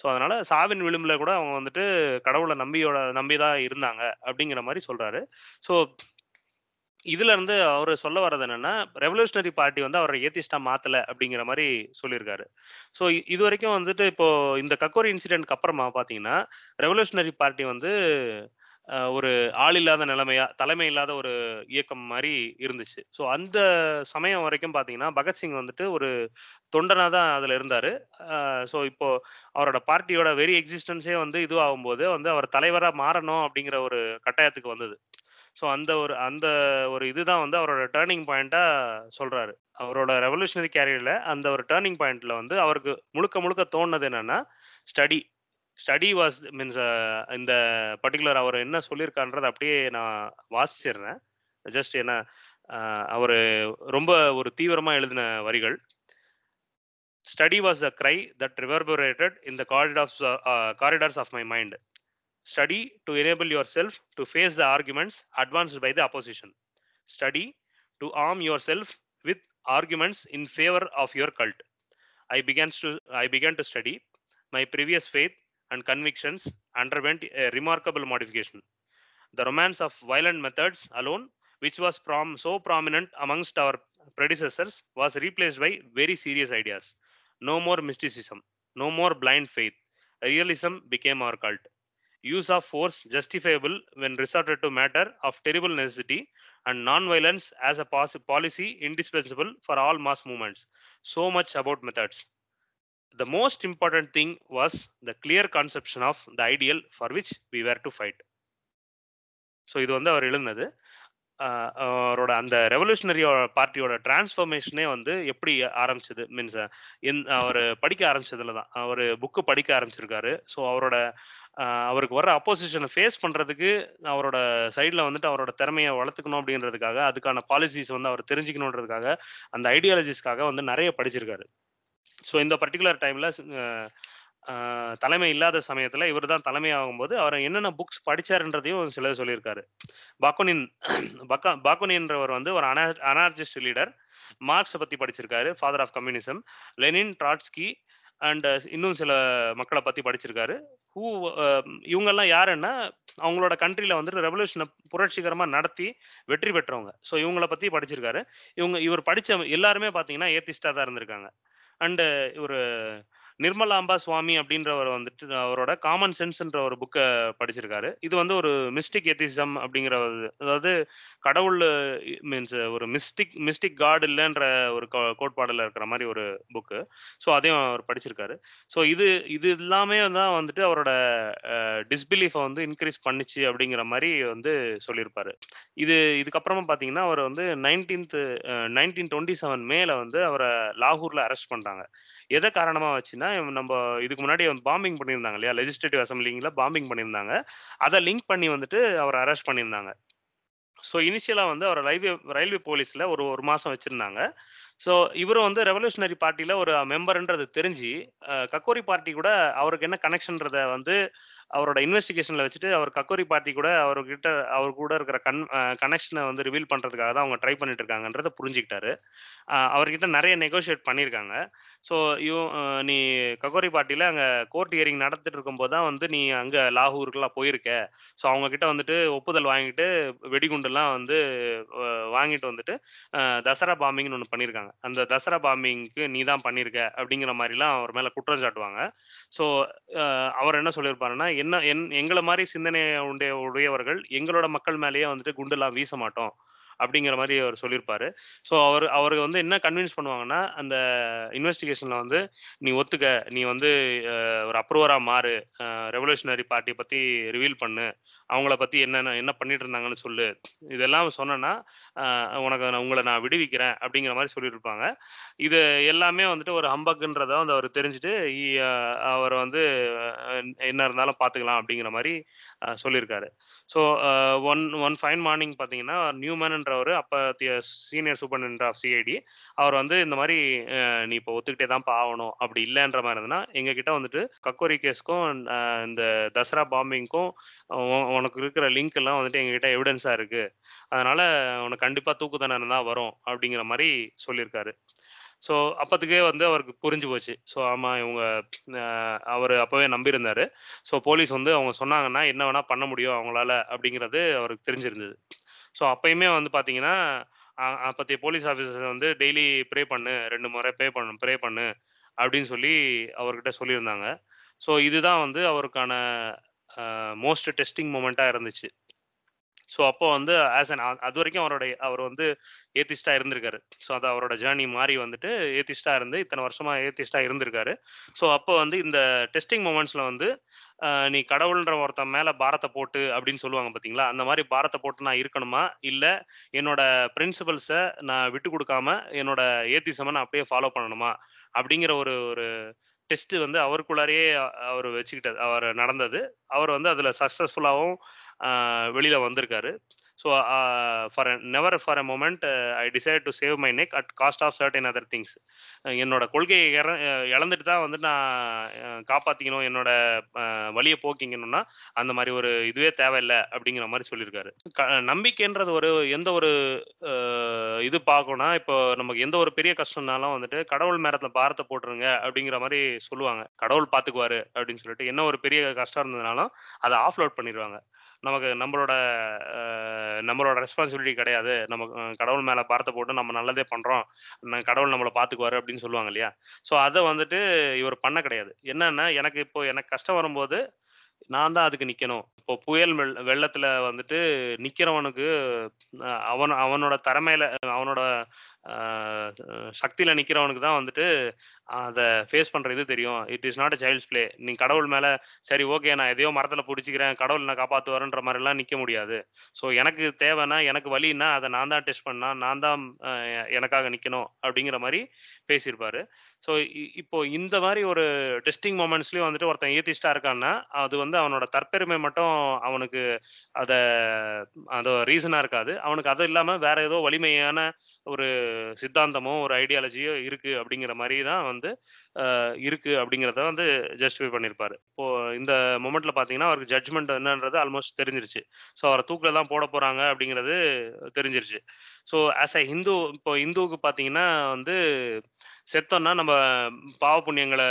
ஸோ அதனால சாவின் விளிம்புல கூட அவங்க வந்துட்டு கடவுளை நம்பியோட நம்பி தான் இருந்தாங்க அப்படிங்கிற மாதிரி சொல்றாரு. ஸோ இதுல இருந்து அவர் சொல்ல வர்றது என்னன்னா ரெவல்யூஷனரி பார்ட்டி வந்து அவரை ஏத்திஸ்டா மாத்தல அப்படிங்கிற மாதிரி சொல்லியிருக்காரு. ஸோ இது வரைக்கும் வந்துட்டு இப்போ இந்த கக்கோரி இன்சிடென்ட்க்கு அப்புறமா பாத்தீங்கன்னா ரெவல்யூஷனரி பார்ட்டி வந்து ஒரு ஆள் இல்லாத நிலைமையா தலைமை இல்லாத ஒரு இயக்கம் மாதிரி இருந்துச்சு. ஸோ அந்த சமயம் வரைக்கும் பார்த்தீங்கன்னா பகத்சிங் வந்துட்டு ஒரு தொண்டனாக தான் அதில் இருந்தார். ஸோ இப்போ அவரோட பார்ட்டியோட வெரி எக்ஸிஸ்டன்ஸே வந்து இதுவாகும்போது வந்து அவர் தலைவராக மாறணும் அப்படிங்கிற ஒரு கட்டாயத்துக்கு வந்தது. ஸோ அந்த ஒரு அந்த ஒரு இதுதான் வந்து அவரோட டேர்னிங் பாயிண்ட்டாக சொல்கிறாரு அவரோட ரெவல்யூஷனரி கேரியரில் அந்த ஒரு டேர்னிங் பாயிண்ட்ல வந்து அவருக்கு முழுக்க முழுக்க தோணுனது என்னன்னா ஸ்டடி ஸ்டடி வாஸ் மீன்ஸ் இந்த பர்டிகுலர் அவர் என்ன சொல்லியிருக்கான்றதை அப்படியே நான் வாசிச்சிடுறேன் ஜஸ்ட் என்ன அவர் ரொம்ப ஒரு தீவிரமா எழுதின வரிகள் study was a cry that reverberated in the corridors, uh, corridors of my mind. Study to enable yourself to face the arguments advanced by the opposition. Study to arm yourself with arguments in favor of your cult. I began to I began to study. My previous faith and convictions underwent a remarkable modification. The romance of violent methods alone, which was prom- so prominent amongst our predecessors, was replaced by very serious ideas. No more mysticism, no more blind faith. Realism became our cult. Use of force justifiable when resorted to matter of terrible necessity, and non-violence as a policy indispensable for all mass movements. So much about methods. The most important thing was the clear conception of the ideal for which we were to fight. So இது வந்து அவர் எழுந்தது அவரோட அந்த ரெவல்யூஷனரியோட பார்ட்டியோட டிரான்ஸ்ஃபர்மேஷனே வந்து எப்படி ஆரம்பிச்சது means என் அவர் படிக்க ஆரம்பிச்சதுல தான். அவர் புக்கு படிக்க ஆரம்பிச்சிருக்காரு. ஸோ அவரோட அவருக்கு வர அப்போசிஷனை ஃபேஸ் பண்ணுறதுக்கு அவரோட சைடில் வந்துட்டு அவரோட திறமையை வளர்த்துக்கணும் அப்படின்றதுக்காக அதுக்கான பாலிசிஸ் வந்து அவர் தெரிஞ்சுக்கணுன்றதுக்காக அந்த ஐடியாலஜிஸ்க்காக வந்து நிறைய படிச்சிருக்காரு. ஸோ இந்த பர்டிகுலர் டைம்ல தலைமை இல்லாத சமயத்துல இவர் தான் தலைமை ஆகும்போது அவர் என்னென்ன புக்ஸ் படிச்சாருன்றதையும் சிலர் சொல்லியிருக்காரு. பாக்கோனின் பக்கா பாக்குனின்றவர் வந்து ஒரு அனா அனார்ஜிஸ்ட் லீடர் மார்க்ஸை பத்தி படிச்சிருக்காரு father of communism Lenin Trotsky and இன்னும் சில மக்களை பத்தி படிச்சிருக்காரு. ஹூ இவங்கெல்லாம் யாருன்னா அவங்களோட கண்ட்ரில வந்துட்டு ரெவல்யூஷனை புரட்சிகரமா நடத்தி வெற்றி பெற்றவங்க. ஸோ இவங்கள பத்தி படிச்சிருக்காரு. இவங்க இவர் படித்த எல்லாருமே பாத்தீங்கன்னா ஏத்திஸ்டா தான் இருந்திருக்காங்க. அண்டு ஒரு நிர்மலாம்பா சுவாமி அப்படின்றவர் வந்துட்டு அவரோட காமன் சென்ஸ்ன்ற ஒரு புக்கை படிச்சிருக்காரு. இது வந்து ஒரு மிஸ்டிக் எத்திசம் அப்படிங்கிற ஒரு- அதாவது கடவுள் மீன்ஸ் ஒரு மிஸ்டிக் மிஸ்டிக் காட் இல்லைன்ற ஒரு கோ- இருக்கிற மாதிரி ஒரு புக்கு ஸோ அதையும் அவர் படிச்சிருக்காரு. ஸோ இது இது எல்லாமே தான் வந்துட்டு அவரோட டிஸ்பிலீஃபை வந்து இன்க்ரீஸ் பண்ணிச்சு அப்படிங்கிற மாதிரி வந்து சொல்லியிருப்பாரு. இது இதுக்கப்புறமா பார்த்தீங்கன்னா அவர் வந்து நைன்டீன்த் நைன்டீன் டுவெண்ட்டி செவன் மேல வந்து அவரை லாகூர்ல அரெஸ்ட் பண்றாங்க எதை காரணமா வச்சுன்னா நம்ம இதுக்கு முன்னாடி பாம்பிங் பண்ணியிருந்தாங்க இல்லையா? லெஜிஸ்லேட்டிவ் அசம்பிளிங்ல பாம்பிங் பண்ணியிருந்தாங்க. அதை லிங்க் பண்ணி வந்துட்டு அவரை அரெஸ்ட் பண்ணியிருந்தாங்க. ஸோ இனிஷியலாக வந்து அவர் ரயில்வே ரயில்வே போலீஸில் ஒரு ஒரு மாதம் வச்சுருந்தாங்க. ஸோ இவரும் வந்து ரெவல்யூஷனரி பார்ட்டியில் ஒரு மெம்பர்ன்றது தெரிஞ்சு கக்கோரி பார்ட்டி கூட அவருக்கு என்ன கனெக்ஷன்றத வந்து அவரோட இன்வெஸ்டிகேஷனில் வச்சுட்டு அவர் கக்கோரி பார்ட்டி கூட அவர்கிட்ட அவர் கூட இருக்கிற கன் கனெக்ஷனை வந்து ரிவீல் பண்ணுறதுக்காக தான் அவங்க ட்ரை பண்ணிட்டு இருக்காங்கன்றத புரிஞ்சுக்கிட்டாரு. அவர்கிட்ட நிறைய நெகோஷியேட் பண்ணியிருக்காங்க. ஸோ இவ நீ ககோரி பாட்டியில் அங்கே கோர்ட் ஹியரிங் நடத்திட்டு இருக்கும்போது தான் வந்து நீ அங்கே லாகூருக்குலாம் போயிருக்க. ஸோ அவங்கக்கிட்ட வந்துட்டு ஒப்புதல் வாங்கிட்டு வெடிகுண்டுலாம் வந்து வாங்கிட்டு வந்துட்டு தசரா பாம்பிங்னு ஒன்று பண்ணியிருக்காங்க அந்த தசரா பாம்பிங்க்கு நீ தான் பண்ணியிருக்க அப்படிங்கிற மாதிரிலாம் அவர் மேலே குற்றம் சாட்டுவாங்க. ஸோ அவர் என்ன சொல்லியிருப்பாருன்னா என்ன என் எங்களை மாதிரி சிந்தனை உடைய உடையவர்கள் எங்களோட மக்கள் மேலேயே வந்துட்டு குண்டுலாம் வீச மாட்டோம். அப்படிங்கிற மாதிரி அவர் சொல்லியிருப்பாரு. ஸோ அவர் அவருக்கு வந்து என்ன கன்வின்ஸ் பண்ணுவாங்கன்னா அந்த இன்வெஸ்டிகேஷனில் வந்து நீ ஒத்துக்க நீ வந்து ஒரு அப்ரூவராக மாறு ரெவல்யூஷனரி பார்ட்டியை பற்றி ரிவீல் பண்ணு அவங்கள பற்றி என்னென்ன என்ன பண்ணிட்டு இருந்தாங்கன்னு சொல்லு. இதெல்லாம் சொன்னேன்னா உனக்கு நான் உங்களை நான் விடுவிக்கிறேன் அப்படிங்கிற மாதிரி சொல்லியிருப்பாங்க இது எல்லாமே வந்துட்டு ஒரு ஹம்பக்குன்றத வந்து அவர் தெரிஞ்சுட்டு அவரை அவர் வந்து என்ன இருந்தாலும் பார்த்துக்கலாம் அப்படிங்கிற மாதிரி சொல்லியிருக்காரு. So one one fine morning பார்த்தீங்கன்னா நியூமேன்ன்றவர் அப்போ சீனியர் சூப்பர்டென்ட் ஆஃப் சிஐடி அவர் வந்து இந்த மாதிரி நீ இப்போ ஒத்துக்கிட்டே தான் ஆகணும் அப்படி இல்லைன்ற மாதிரி இருந்ததுன்னா எங்ககிட்ட வந்துட்டு கக்கோரி கேஸ்க்கும் இந்த தசரா பாம்பிங்க்கும் உனக்கு இருக்கிற லிங்க் எல்லாம் வந்துட்டு எங்ககிட்ட எவிடன்ஸாக இருக்கு. அதனால உனக்கு கண்டிப்பாக தூக்கு தண்டனை தான் வரும் அப்படிங்கிற மாதிரி சொல்லியிருக்காரு. ஸோ அப்பத்துக்கே வந்து அவருக்கு புரிஞ்சு போச்சு. ஸோ ஆமாம் இவங்க அவர் அப்போவே நம்பியிருந்தாரு. ஸோ போலீஸ் வந்து அவங்க சொன்னாங்கன்னா என்ன வேணால் பண்ண முடியும் அவங்களால அப்படிங்கிறது அவருக்கு தெரிஞ்சிருந்தது. ஸோ அப்பயுமே வந்து பார்த்தீங்கன்னா அப்போத்தைய போலீஸ் ஆஃபீஸர் வந்து டெய்லி ப்ரே பண்ணு ரெண்டு முறை ப்ரே பண்ணு ப்ரே பண்ணு அப்படின்னு சொல்லி அவர்கிட்ட சொல்லியிருந்தாங்க. ஸோ இதுதான் வந்து அவருக்கான மோஸ்ட் டெஸ்டிங் மூமெண்ட்டாக இருந்துச்சு. ஸோ அப்போ வந்து ஆஸ் அன் அது வரைக்கும் அவருடைய அவர் வந்து ஏத்திஸ்டா இருந்திருக்காரு. ஸோ அது அவரோட ஜேர்னி மாறி வந்துட்டு ஏத்திஸ்டா இருந்து இத்தனை வருஷமா ஏத்திஸ்டா இருந்திருக்காரு. ஸோ அப்போ வந்து இந்த டெஸ்டிங் மூமெண்ட்ஸ்ல வந்து நீ கடவுள்ன்ற ஒருத்தன் மேல பாரத்தை போட்டு அப்படின்னு சொல்லுவாங்க பாத்தீங்களா? அந்த மாதிரி பாரத்தை போட்டு நான் இருக்கணுமா? இல்ல என்னோட பிரின்சிபல்ஸை நான் விட்டு கொடுக்காம என்னோட ஏத்திசமை நான் அப்படியே ஃபாலோ பண்ணணுமா? அப்படிங்கிற ஒரு ஒரு டெஸ்ட் வந்து அவருக்குள்ளாரையே அவர் வச்சுக்கிட்டது அவர் நடந்தது. அவர் வந்து அதில் சக்ஸஸ்ஃபுல்லாகவும் வெளியில் வந்திருக்காரு. So for never for a moment I decide to save my neck at cost of certain other things என்னோட கொள்கையை இற இழந்துட்டு தான் வந்து நான் காப்பாத்திக்கணும். என்னோட வழியை போக்கிங்கணும்னா அந்த மாதிரி ஒரு இதுவே தேவையில்லை அப்படிங்கிற மாதிரி சொல்லியிருக்காரு. க- நம்பிக்கைன்றது ஒரு எந்த ஒரு இது பார்க்கணும்னா இப்போ நமக்கு எந்த ஒரு பெரிய கஷ்டம்னாலும் வந்துட்டு கடவுள் மேரத்துல பாரத்தை போட்டுருங்க அப்படிங்கிற மாதிரி சொல்லுவாங்க. கடவுள் பார்த்துக்குவாரு அப்படின்னு சொல்லிட்டு என்ன ஒரு பெரிய கஷ்டம் இருந்ததுனாலும் அதை ஆஃப்லோட் பண்ணிடுவாங்க. நமக்கு நம்மளோட நம்மளோட ரெஸ்பான்சிபிலிட்டி கிடையாது. நம்ம கடவுள் மேல பாரத்தை போட்டு நம்ம நல்லதே பண்றோம். கடவுள் நம்மளை பார்த்துக்குவாரு அப்படின்னு சொல்லுவாங்க இல்லையா? ஸோ அதை வந்துட்டு இவர் பண்ண கிடையாது. என்னன்னா எனக்கு இப்போ எனக்கு கஷ்டம் வரும்போது நான் தான் அதுக்கு நிக்கணும். இப்போ புயல் வெள் வெள்ளத்துல வந்துட்டு நிக்கிறவனுக்கு அவன் அவனோட திறமையில அவனோட சக்தியில் நிற்கிறவனுக்கு தான் வந்துட்டு அதை ஃபேஸ் பண்ணுற இது தெரியும். It is not a child's play நீ கடவுள் மேலே சரி ஓகே நான் எதையோ மரத்தில் பிடிச்சிக்கிறேன் கடவுள் நான் காப்பாற்றுவாருன்ற மாதிரிலாம் நிற்க முடியாது. ஸோ எனக்கு தேவைன்னா எனக்கு வழின்னா அதை நான் தான் டெஸ்ட் பண்ணா நான் தான் எனக்காக நிற்கணும் அப்படிங்கிற மாதிரி பேசியிருப்பாரு. ஸோ இப்போ இந்த மாதிரி ஒரு டெஸ்டிங் மூமெண்ட்ஸ்லயும் வந்துட்டு ஒருத்தன் ஏத்திஸ்டா இருக்கான்னா அது வந்து அவனோட தற்பெருமை மட்டும் அவனுக்கு அதை அது ரீசனாக இருக்காது. அவனுக்கு அது இல்லாமல் வேற ஏதோ வலிமையான ஒரு சித்தாந்தமோ ஒரு ஐடியாலஜியோ இருக்கு அப்படிங்கிற மாதிரி தான் வந்து இருக்கு அப்படிங்கிறத வந்து ஜஸ்டிஃபை பண்ணியிருப்பாரு இப்போ இந்த மொமெண்ட்ல பாத்தீங்கன்னா அவருக்கு ஜட்மெண்ட் என்னன்றது ஆல்மோஸ்ட் தெரிஞ்சிருச்சு. ஸோ அவரை தூக்கில தான் போட போறாங்க அப்படிங்கிறது தெரிஞ்சிருச்சு. ஸோ ஆஸ் அ ஹிந்து இப்போ இந்துவுக்கு பாத்தீங்கன்னா வந்து செத்தோம்னா நம்ம பாவ புண்ணியங்களை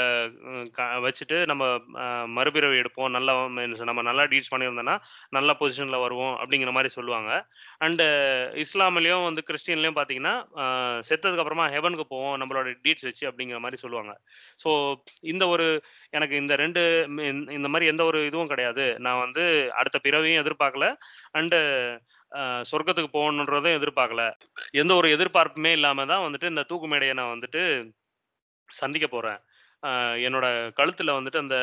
க- வச்சுட்டு நம்ம அஹ், மறுபிறவி எடுப்போம். நல்லா மீன்ஸ் நம்ம நல்லா டீட்ஸ் பண்ணியிருந்தோம்னா நல்ல பொசிஷனில் வருவோம் அப்படிங்கிற மாதிரி சொல்லுவாங்க. அண்டு இஸ்லாமிலையும் வந்து கிறிஸ்டின்லேயும் பார்த்தீங்கன்னா செத்ததுக்கு அப்புறமா ஹெவனுக்கு போவோம் நம்மளோட டீட்ஸ் வச்சு அப்படிங்கிற மாதிரி சொல்லுவாங்க. ஸோ இந்த ஒரு எனக்கு இந்த ரெண்டு இந்த மாதிரி எந்த ஒரு இதுவும் கிடையாது. நான் வந்து அடுத்த பிறவையும் எதிர்பார்க்கல. அண்டு சொர்க்கத்துக்கு போகணுன்றதும் எதிர்பார்க்கல. எந்த ஒரு எதிர்பார்ப்புமே இல்லாம தான் வந்துட்டு இந்த தூக்கு மேடையை நான் வந்துட்டு சந்திக்க போறேன். என்னோட கழுத்துல வந்துட்டு அந்த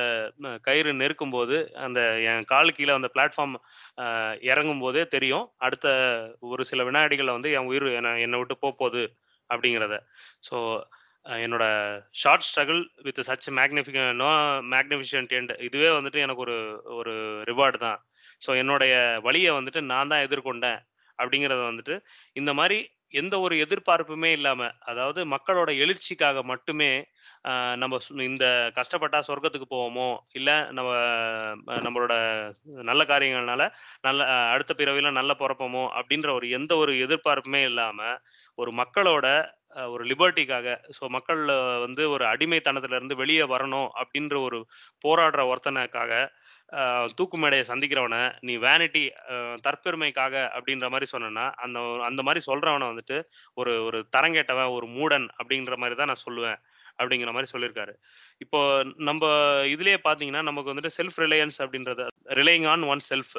கயிறு நெருக்கும் போது அந்த என் கால் கீழே அந்த பிளாட்ஃபார்ம் இறங்கும் போதே தெரியும். அடுத்த ஒரு சில வினாடிகளில் வந்து என் உயிர் என்னை என்னை விட்டு போக போகுது அப்படிங்கிறத. ஸோ என்னோட short struggle with such magnific no magnificent end இதுவே வந்துட்டு எனக்கு ஒரு ஒரு ரிவார்டு தான். ஸோ என்னுடைய வழியை வந்துட்டு நான் தான் எதிர்கொண்டேன் அப்படிங்கிறத வந்துட்டு இந்த மாதிரி எந்த ஒரு எதிர்பார்ப்புமே இல்லாமல் அதாவது மக்களோட எழுச்சிக்காக மட்டுமே நம்ம இந்த கஷ்டப்பட்டா சொர்க்கத்துக்கு போவோமோ இல்லை நம்ம நம்மளோட நல்ல காரியங்கள்னால நல்ல அடுத்த பிறவியில் நல்ல பிறப்போமோ அப்படின்ற ஒரு எந்த ஒரு எதிர்பார்ப்புமே இல்லாமல் ஒரு மக்களோட ஒரு லிபர்ட்டிக்காக ஸோ மக்கள் வந்து ஒரு அடிமைத்தனத்துலேருந்து வெளியே வரணும் அப்படின்ற ஒரு போராடுற ஒருத்தனுக்காக தூக்கு மேடையை சந்திக்கிறவனை நீ வேனிட்டி தற்பெருமைக்காக அப்படின்ற மாதிரி சொன்னேன்னா அந்த அந்த மாதிரி சொல்றவனை வந்துட்டு ஒரு ஒரு தரங்கேட்டவன் ஒரு மூடன் அப்படின்ற மாதிரி தான் நான் சொல்லுவேன் அப்படிங்கிற மாதிரி சொல்லியிருக்காரு. இப்போ நம்ம இதுலயே பாத்தீங்கன்னா நமக்கு வந்துட்டு செல்ஃப் ரிலையன்ஸ் அப்படின்றது relying on one self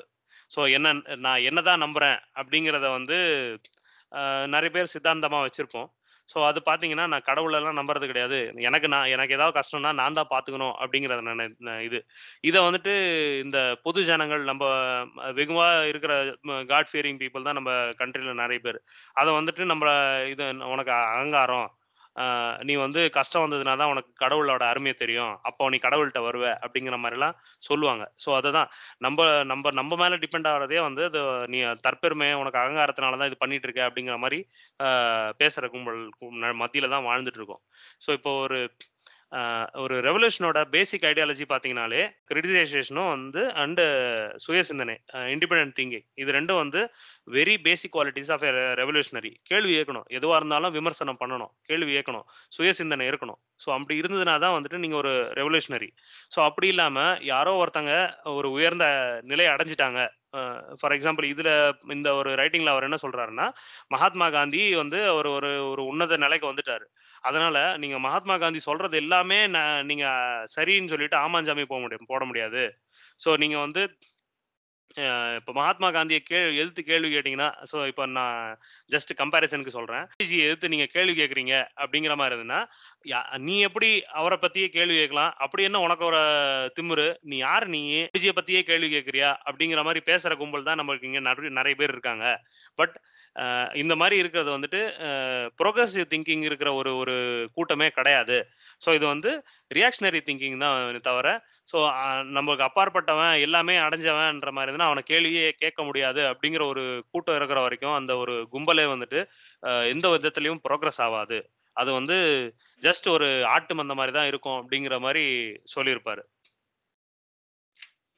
so என்ன நான் என்னதான் நம்புறேன் அப்படிங்கிறத வந்து நிறைய பேர் சித்தாந்தமா வச்சிருப்போம். ஸோ அது பார்த்தீங்கன்னா நான் கடவுளெல்லாம் நம்புறது கிடையாது. எனக்கு நான் எனக்கு ஏதாவது கஷ்டம்னா நான் தான் பார்த்துக்கணும் அப்படிங்கிறத நான் இது. இதை வந்துட்டு இந்த பொது ஜனங்கள் நம்ம வெகுவா இருக்கிற காட் ஃபியரிங் பீப்புள் தான் நம்ம கண்ட்ரியில் நிறைய பேர். அதை வந்துட்டு நம்ம இது உனக்கு அகங்காரம் நீ வந்து கஷ்டம் வந்ததுனா தான் உனக்கு கடவுளோட அருமையை தெரியும். அப்போ நீ கடவுள்கிட்ட வருவ அப்படிங்கிற மாதிரிலாம் சொல்லுவாங்க. ஸோ அதுதான். நம்ம நம்ம நம்ம மேலே டிபெண்ட் ஆகிறதே வந்து அது நீ தற்பெருமை உனக்கு அகங்காரத்தினால தான் இது பண்ணிட்டு இருக்க அப்படிங்கிற மாதிரி பேசுகிற பேசுற கும்பல் மத்தியில் மத்தியில தான் வாழ்ந்துட்டு இருக்கோம். ஸோ இப்போ ஒரு ஒரு ரெவல்யூஷனோட பேசிக் ஐடியாலஜி பார்த்தீங்கனாலே கிரிட்டிசைசேஷனும் வந்து அண்டு சுய சிந்தனை இண்டிபெண்ட் திங்கிங் இது ரெண்டும் வந்து very basic qualities of revolutionary கேள்வி இயக்கணும் எதுவாக இருந்தாலும் விமர்சனம் பண்ணணும். கேள்வி இயக்கணும் சுய சிந்தனை இருக்கணும். ஸோ அப்படி இருந்ததுனா தான் வந்துட்டு நீங்கள் ஒரு ரெவல்யூஷனரி ஸோ அப்படி இல்லாமல் யாரோ ஒருத்தங்க ஒரு உயர்ந்த நிலையை அடைஞ்சிட்டாங்க. ஃபார் எக்ஸாம்பிள் இதில் இந்த ஒரு ரைட்டிங்கில் அவர் என்ன சொல்கிறாருன்னா மகாத்மா காந்தி வந்து அவர் ஒரு ஒரு உன்னத நிலைக்கு வந்துட்டாரு. அதனால நீங்க மகாத்மா காந்தி சொல்றது எல்லாமே ந- நீங்க சரின்னு சொல்லிட்டு ஆமாஞ்சாமி போக முடியும் போட முடியாது. ஸோ நீங்க வந்து இப்போ இப்ப மகாத்மா காந்தியை கே எதிர்த்து கேள்வி கேட்டீங்கன்னா ஸோ இப்போ நான் ஜஸ்ட் கம்பேரிசனுக்கு சொல்றேன். காந்திஜி எதிர்த்து நீங்க கேள்வி கேட்குறீங்க அப்படிங்கிற மாதிரி இருந்ததுன்னா யா- நீ எப்படி அவரை பத்தியே கேள்வி கேட்கலாம்? அப்படி என்ன உனக்கு ஒரு திமிரு? நீ யார் நீ? காந்திஜியை பத்தியே கேள்வி கேட்குறியா? அப்படிங்கிற மாதிரி பேசுற கும்பல் தான் நம்மளுக்கு இங்க நிறைய நிறைய பேர் இருக்காங்க. பட் இந்த மாதிரி இருக்கிறது வந்துட்டு ப்ரோக்ரஸிவ் திங்கிங் இருக்கிற ஒரு ஒரு கூட்டமே கிடையாது. ஸோ இது வந்து ரியாக்ஷனரி திங்கிங் தான் தவிர ஸோ நமக்கு அப்பாற்பட்டவன் எல்லாமே அடைஞ்சவன்ற மாதிரி இருந்தால் அவனை கேள்வியே கேட்க முடியாது அப்படிங்கிற ஒரு கூட்டம் இருக்கிற வரைக்கும் அந்த ஒரு கும்பலே வந்துட்டு எந்த விதத்துலையும் ப்ரோக்ரஸ் ஆகாது. அது வந்து ஜஸ்ட் ஒரு ஆட்டு மந்த மாதிரி தான் இருக்கும் அப்படிங்கிற மாதிரி சொல்லியிருப்பாரு.